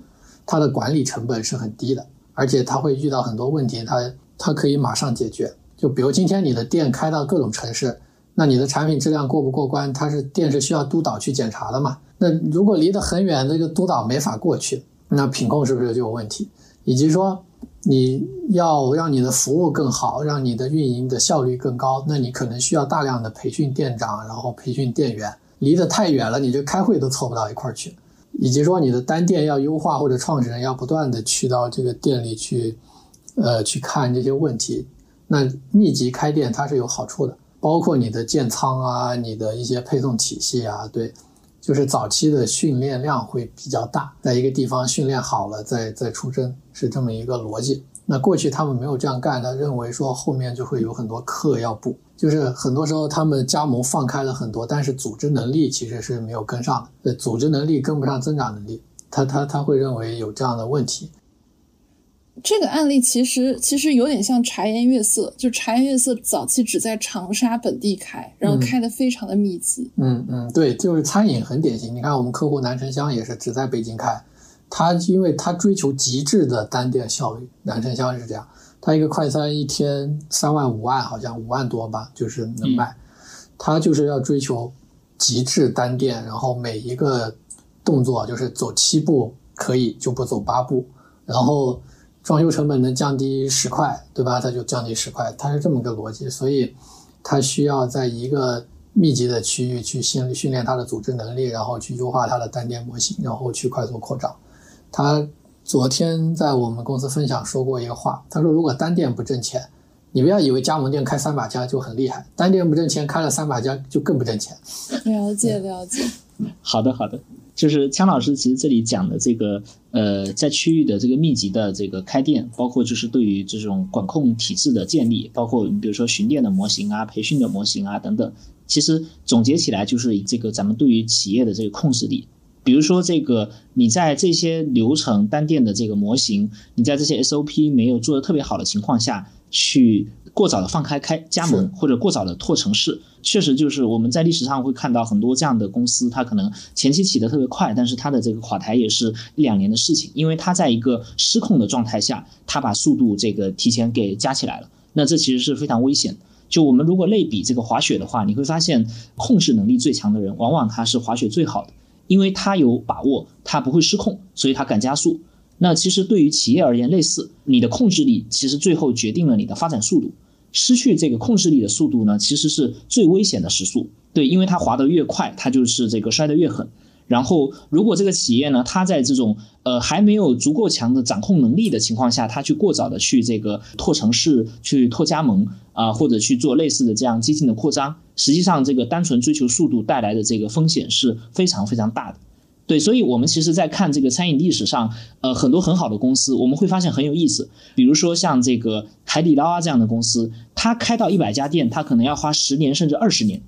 它的管理成本是很低的，而且他会遇到很多问题，他他可以马上解决。就比如今天你的店开到各种城市，那你的产品质量过不过关，它是店是需要督导去检查的嘛？那如果离得很远，这个督导没法过去，那品控是不是就有问题？以及说。你要让你的服务更好，让你的运营的效率更高，那你可能需要大量的培训店长，然后培训店员。离得太远了，你就开会都凑不到一块儿去。以及说你的单店要优化，或者创始人要不断的去到这个店里去，呃，去看这些问题。那密集开店它是有好处的，包括你的建仓啊，你的一些配送体系啊，对。就是早期的训练量会比较大，在一个地方训练好了再再出征，是这么一个逻辑。那过去他们没有这样干，他认为说后面就会有很多课要补，就是很多时候他们加盟放开了很多，但是组织能力其实是没有跟上的，组织能力跟不上增长能力，他他他会认为有这样的问题。这个案例其实其实有点像茶颜悦色，就茶颜悦色早期只在长沙本地开，然后开的非常的密集。嗯嗯，对，就是餐饮很典型。你看我们客户南城香也是只在北京开，他因为他追求极致的单店效率，南城香是这样，他一个快餐一天三万五万，好像五万多吧，就是能卖。他就是要追求极致单店，然后每一个动作就是走七步可以就不走八步，然后。装修成本能降低十块，对吧？它就降低十块，它是这么个逻辑。所以，它需要在一个密集的区域去训训练它的组织能力，然后去优化它的单店模型，然后去快速扩张。他昨天在我们公司分享说过一个话，他说：“如果单店不挣钱，你不要以为加盟店开三把家就很厉害，单店不挣钱，开了三把家就更不挣钱。”了解，了解。(laughs) 好的，好的。就是枪老师其实这里讲的这个，呃，在区域的这个密集的这个开店，包括就是对于这种管控体制的建立，包括你比如说巡店的模型啊、培训的模型啊等等，其实总结起来就是这个咱们对于企业的这个控制力。比如说这个你在这些流程单店的这个模型，你在这些 SOP 没有做的特别好的情况下去。过早的放开开加盟，或者过早的拓城市，确实就是我们在历史上会看到很多这样的公司，它可能前期起得特别快，但是它的这个垮台也是一两年的事情，因为它在一个失控的状态下，它把速度这个提前给加起来了，那这其实是非常危险。就我们如果类比这个滑雪的话，你会发现控制能力最强的人，往往他是滑雪最好的，因为他有把握，他不会失控，所以他敢加速。那其实对于企业而言，类似你的控制力，其实最后决定了你的发展速度。失去这个控制力的速度呢，其实是最危险的时速。对，因为它滑得越快，它就是这个摔得越狠。然后，如果这个企业呢，它在这种呃还没有足够强的掌控能力的情况下，它去过早的去这个拓城市、去拓加盟啊，或者去做类似的这样激进的扩张，实际上这个单纯追求速度带来的这个风险是非常非常大的。对，所以，我们其实，在看这个餐饮历史上，呃，很多很好的公司，我们会发现很有意思。比如说像这个海底捞啊这样的公司，它开到一百家店，它可能要花十年甚至二十年，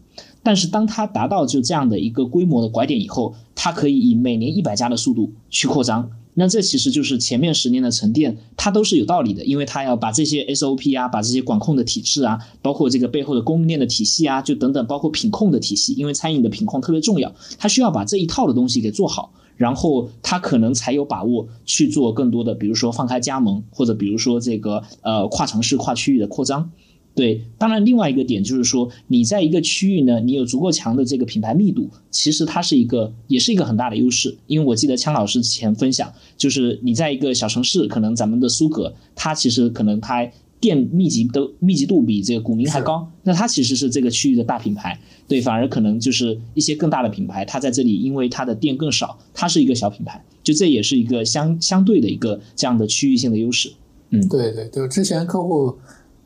但是当它达到就这样的一个规模的拐点以后，它可以以每年一百家的速度去扩张。那这其实就是前面十年的沉淀，它都是有道理的，因为它要把这些 SOP 啊，把这些管控的体制啊，包括这个背后的供应链的体系啊，就等等，包括品控的体系，因为餐饮的品控特别重要，它需要把这一套的东西给做好，然后它可能才有把握去做更多的，比如说放开加盟，或者比如说这个呃跨城市、跨区域的扩张。对，当然，另外一个点就是说，你在一个区域呢，你有足够强的这个品牌密度，其实它是一个，也是一个很大的优势。因为我记得枪老师之前分享，就是你在一个小城市，可能咱们的苏格，它其实可能它店密集都密集度比这个古茗还高，那它其实是这个区域的大品牌。对，反而可能就是一些更大的品牌，它在这里，因为它的店更少，它是一个小品牌，就这也是一个相相对的一个这样的区域性的优势。嗯，对对，就之前客户。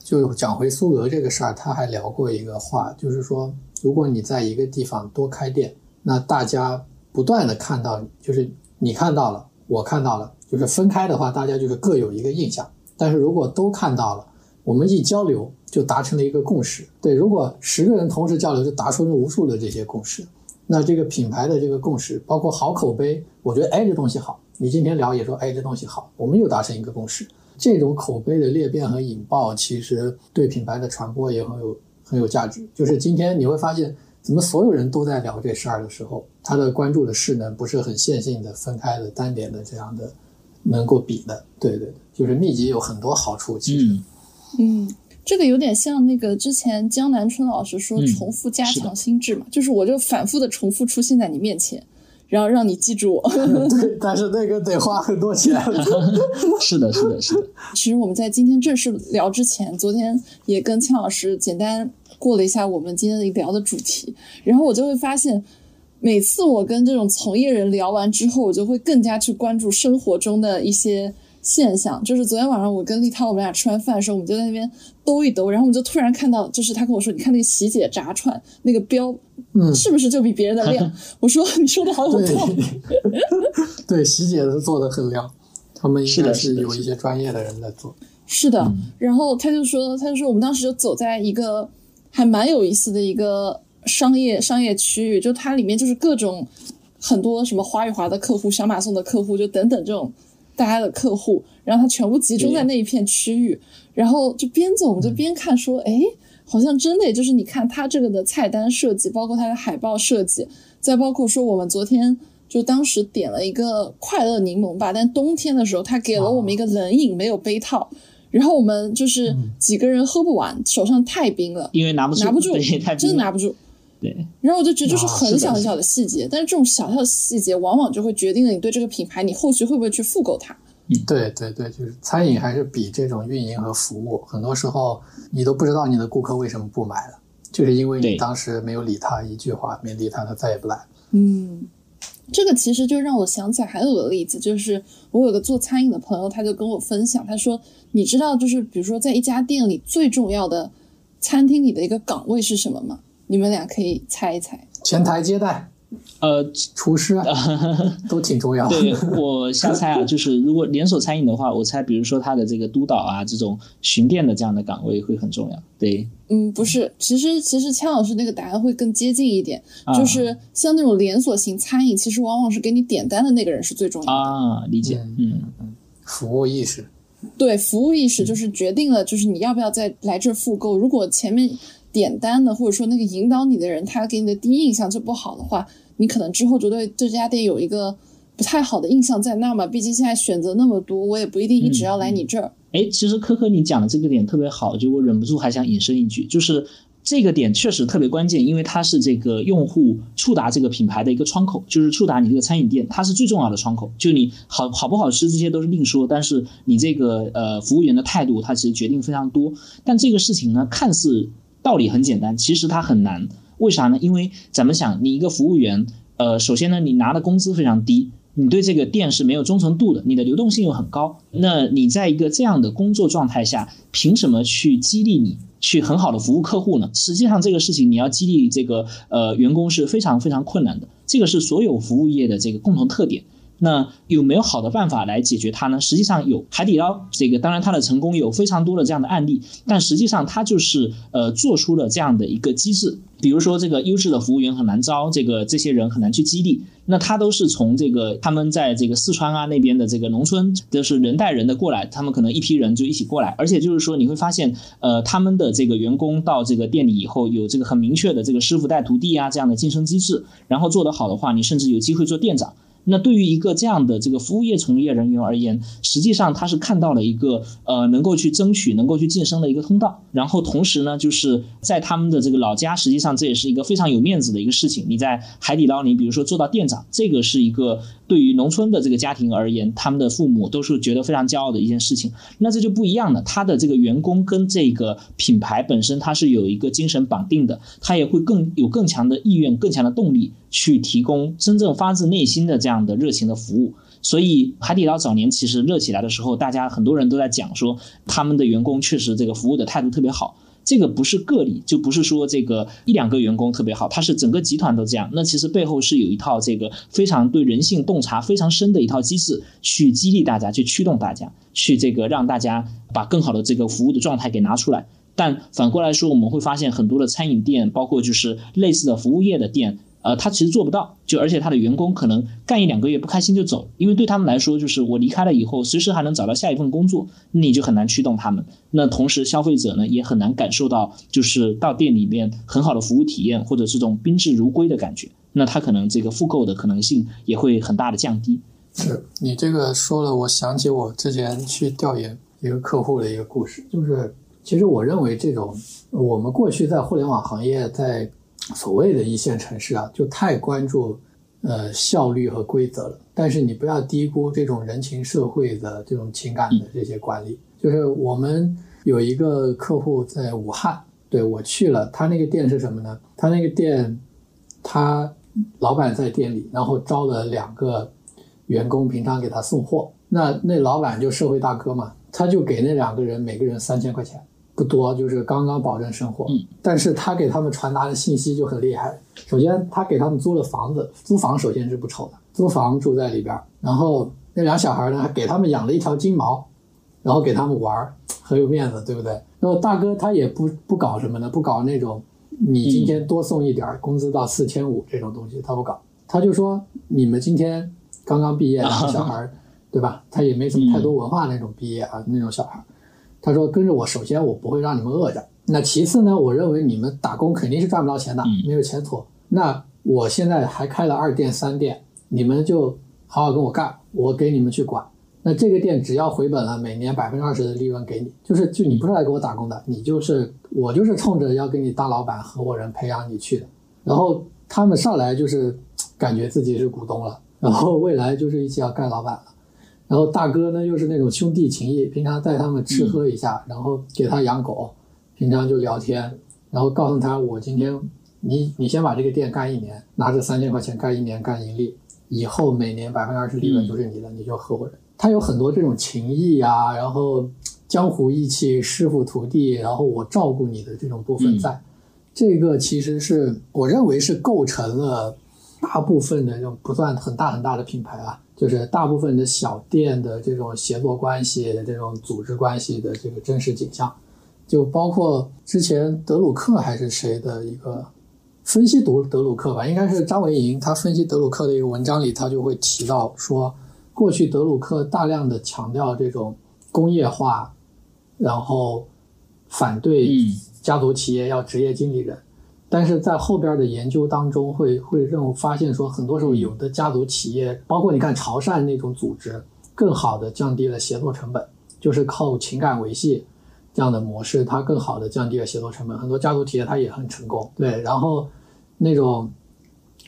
就讲回苏俄这个事儿，他还聊过一个话，就是说，如果你在一个地方多开店，那大家不断的看到，就是你看到了，我看到了，就是分开的话，大家就是各有一个印象。但是如果都看到了，我们一交流就达成了一个共识。对，如果十个人同时交流，就达出了无数的这些共识。那这个品牌的这个共识，包括好口碑，我觉得哎这东西好，你今天聊也说哎这东西好，我们又达成一个共识。这种口碑的裂变和引爆，其实对品牌的传播也很有很有价值。就是今天你会发现，怎么所有人都在聊这事儿的时候，他的关注的势能不是很线性的、分开的、单点的这样的能够比的。对对对，就是密集有很多好处，其实。嗯嗯，这个有点像那个之前江南春老师说嗯重复加强心智嘛，就是我就反复的重复出现在你面前，然后让你记住我。(laughs) 对，但是那个得花很多钱。(laughs) 是的，是的，是的，其实我们在今天正式聊之前，昨天也跟枪老师简单过了一下我们今天的聊的主题，然后我就会发现，每次我跟这种从业人聊完之后，我就会更加去关注生活中的一些现象。就是昨天晚上我跟立涛我们俩吃完饭的时候，我们就在那边兜一兜，然后我们就突然看到，就是他跟我说：“你看那个喜姐炸串那个标，嗯，是不是就比别人的亮？” (laughs) 我说：“你说的好有道理。”对，(laughs) 对，喜姐是做的很亮，他们应是该是有一些专业的人在做。是的，然后他就说，他就说我们当时就走在一个还蛮有意思的一个商业商业区域，就它里面就是各种很多什么华与华的客户、小马送的客户，就等等这种大家的客户，然后它全部集中在那一片区域，然后就边走我们就边看说，哎、好像真的就是你看它这个的菜单设计，包括它的海报设计，再包括说我们昨天。就当时点了一个快乐柠檬吧，但冬天的时候，他给了我们一个冷饮，没有杯套，然后我们就是几个人喝不完，手上太冰了，因为拿不住，拿不住真的拿不住。对，然后我就觉得就是啊很小很小的细节，但是这种小小的细节往往就会决定了你对这个品牌，你后续会不会去复购它。对对对，就是餐饮还是比这种运营和服务，很多时候你都不知道你的顾客为什么不买了，就是因为你当时没有理他一句话，没理他，他再也不来。嗯，这个其实就让我想起来还有个例子，就是我有个做餐饮的朋友，他就跟我分享，他说：“你知道，就是比如说在一家店里最重要的餐厅里的一个岗位是什么吗？你们俩可以猜一猜。前台接待、呃，厨师啊 (laughs) 都挺重要的。对我瞎猜啊，就是如果连锁餐饮的话，我猜，比如说它的这个督导啊，这种巡店的这样的岗位会很重要。对，嗯，不是，其实其实千老师那个答案会更接近一点，啊就是像那种连锁型餐饮，其实往往是给你点单的那个人是最重要的。啊，理解，嗯，服务意识，对，服务意识就是决定了，就是你要不要再来这儿复购。如果前面点单的或者说那个引导你的人，他给你的第一印象就不好的话，你可能之后就对这家店有一个不太好的印象在那嘛。毕竟现在选择那么多，我也不一定一直要来你这儿。哎，其实科科你讲的这个点特别好，就我忍不住还想引申一句，就是这个点确实特别关键，因为它是这个用户触达这个品牌的一个窗口，就是触达你这个餐饮店，它是最重要的窗口。就你好好不好吃这些都是另说，但是你这个呃服务员的态度，它其实决定非常多。但这个事情呢，看似道理很简单，其实它很难。为啥呢？因为咱们想，你一个服务员，呃，首先呢，你拿的工资非常低，你对这个店是没有忠诚度的，你的流动性又很高，那你在一个这样的工作状态下，凭什么去激励你去很好的服务客户呢？实际上，这个事情你要激励这个呃员工是非常非常困难的，这个是所有服务业的这个共同特点。那有没有好的办法来解决它呢？实际上有，海底捞这个当然它的成功有非常多的这样的案例，但实际上它就是呃做出了这样的一个机制，比如说这个优质的服务员很难招，这个这些人很难去激励，那他都是从这个他们在这个四川啊那边的这个农村，就是人带人的过来，他们可能一批人就一起过来，而且就是说你会发现，呃，他们的这个员工到这个店里以后，有这个很明确的这个师傅带徒弟啊这样的晋升机制，然后做得好的话，你甚至有机会做店长。那对于一个这样的这个服务业从业人员而言，实际上他是看到了一个呃能够去争取、能够去晋升的一个通道。然后同时呢，就是在他们的这个老家，实际上这也是一个非常有面子的一个事情。你在海底捞，你比如说做到店长，这个是一个对于农村的这个家庭而言，他们的父母都是觉得非常骄傲的一件事情。那这就不一样了，他的这个员工跟这个品牌本身，它是有一个精神绑定的，他也会更有更强的意愿、更强的动力去提供真正发自内心的这样的热情的服务。所以海底捞早年其实热起来的时候，大家很多人都在讲说，他们的员工确实这个服务的态度特别好。这个不是个例，就不是说这个一两个员工特别好，它是整个集团都这样。那其实背后是有一套这个非常对人性洞察非常深的一套机制，去激励大家，去驱动大家，去这个让大家把更好的这个服务的状态给拿出来。但反过来说，我们会发现很多的餐饮店，包括就是类似的服务业的店，呃，他其实做不到，就而且他的员工可能干一两个月不开心就走，因为对他们来说，就是我离开了以后，随时还能找到下一份工作，你就很难驱动他们。那同时，消费者呢也很难感受到，就是到店里面很好的服务体验或者这种宾至如归的感觉，那他可能这个复购的可能性也会很大的降低。是你这个说了，我想起我之前去调研一个客户的一个故事，就是其实我认为这种我们过去在互联网行业在。所谓的一线城市啊，就太关注呃效率和规则了。但是你不要低估这种人情社会的这种情感的这些管理。就是我们有一个客户在武汉，对我去了，他那个店是什么呢？他那个店，他老板在店里，然后招了两个员工，平常给他送货。那那老板就社会大哥嘛，他就给那两个人每个人三千块钱。不多，就是刚刚保证生活。嗯，但是他给他们传达的信息就很厉害。首先，他给他们租了房子，租房首先是不愁的，租房住在里边。然后那俩小孩呢，还给他们养了一条金毛，然后给他们玩，很有面子，对不对？然后大哥他也不不搞什么呢，不搞那种你今天多送一点，工资到四千五这种东西，他不搞。他就说你们今天刚刚毕业的小孩，(laughs) 对吧？他也没什么太多文化那种毕业啊那种小孩。他说：“跟着我，首先我不会让你们饿着。那其次呢？我认为你们打工肯定是赚不到钱的，没有前途。那我现在还开了二店、三店，你们就好好跟我干，我给你们去管。那这个店只要回本了，每年百分之二十的利润给你。就是就你不是来给我打工的，你就是我就是冲着要给你当老板、合伙人培养你去的。然后他们上来就是感觉自己是股东了，然后未来就是一起要干老板了。”然后大哥呢，又是那种兄弟情谊，平常带他们吃喝一下，然后给他养狗，平常就聊天，然后告诉他我今天你你先把这个店干一年，拿着三千块钱干一年干盈利，以后每年百分之二十利润就是你的，你就合伙人。他有很多这种情谊啊，然后江湖义气、师傅徒弟，然后我照顾你的这种部分在，这个其实是我认为是构成了大部分的这种不算很大很大的品牌啊。就是大部分的小店的这种协作关系、这种组织关系的这个真实景象，就包括之前德鲁克还是谁的一个分析德德鲁克吧，应该是张维迎，他分析德鲁克的一个文章里，他就会提到说，过去德鲁克大量的强调这种工业化，然后反对家族企业要职业经理人。但是在后边的研究当中，会会认为发现说，很多时候有的家族企业，包括你看潮汕那种组织，更好的降低了协作成本，就是靠情感维系这样的模式，它更好的降低了协作成本。很多家族企业它也很成功，对。然后那种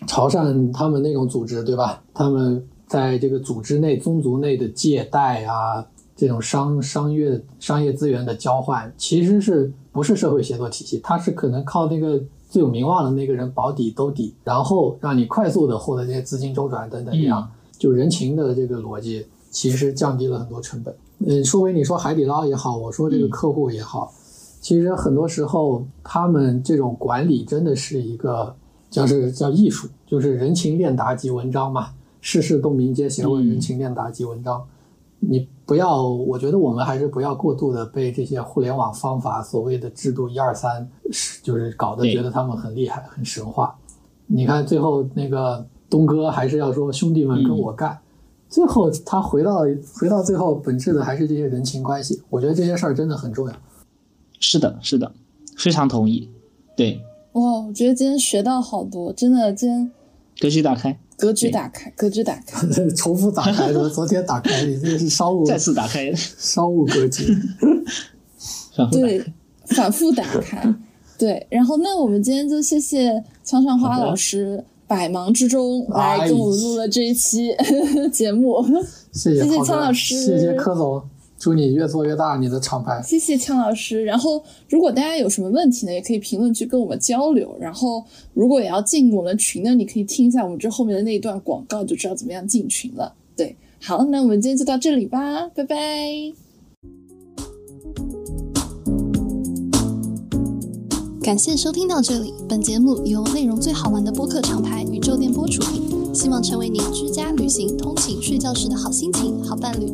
潮汕他们那种组织，对吧？他们在这个组织内宗族内的借贷啊，这种商商业商业资源的交换，其实是不是社会协作体系？它是可能靠那个。最有名望的那个人保底兜底，然后让你快速的获得这些资金周转等等这样，就人情的这个逻辑，其实降低了很多成本。嗯，说回你说海底捞也好，我说这个客户也好，其实很多时候他们这种管理真的是一个叫是叫艺术，就是人情练达即文章嘛，世事洞明皆学问，人情练达即文章。你不要，我觉得我们还是不要过度的被这些互联网方法所谓的制度一二三，就是搞得觉得他们很厉害、很神话。你看最后那个东哥还是要说兄弟们跟我干，最后他回到回到最后本质的还是这些人情关系。我觉得这些事儿真的很重要。是的，是的，非常同意。对，哇，我觉得今天学到好多，真的今天格局打开。格局打开，格局打开，(laughs) 重复打开的。昨天打开，你这个是商务 (laughs) 再次打开，(laughs) 商务格局。对，反复打开。对，然后那我们今天就谢谢枪上花老师百忙之中来跟我们录了这一期节目。谢谢，谢谢枪老师，谢谢柯总。祝你越做越大，你的厂牌。谢谢枪老师。然后，如果大家有什么问题呢，也可以评论区跟我们交流。然后，如果也要进我们群呢，你可以听一下我们这后面的那一段广告，就知道怎么样进群了。对，好，那我们今天就到这里吧，拜拜。感谢收听到这里，本节目由内容最好玩的播客厂牌宇宙电波出品，希望成为您居家、旅行、通勤、睡觉时的好心情、好伴侣。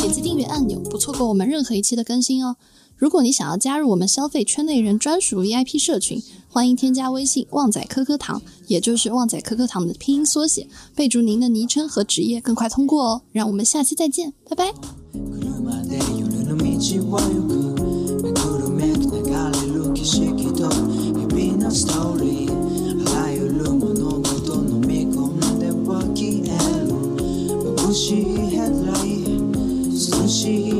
点击订阅按钮，不错过我们任何一期的更新哦。如果你想要加入我们消费圈内人专属 VIP 社群，欢迎添加微信“旺仔科科堂”，也就是“旺仔科科堂”的拼音缩写，备注您的昵称和职业，更快通过哦。让我们下期再见，拜拜。she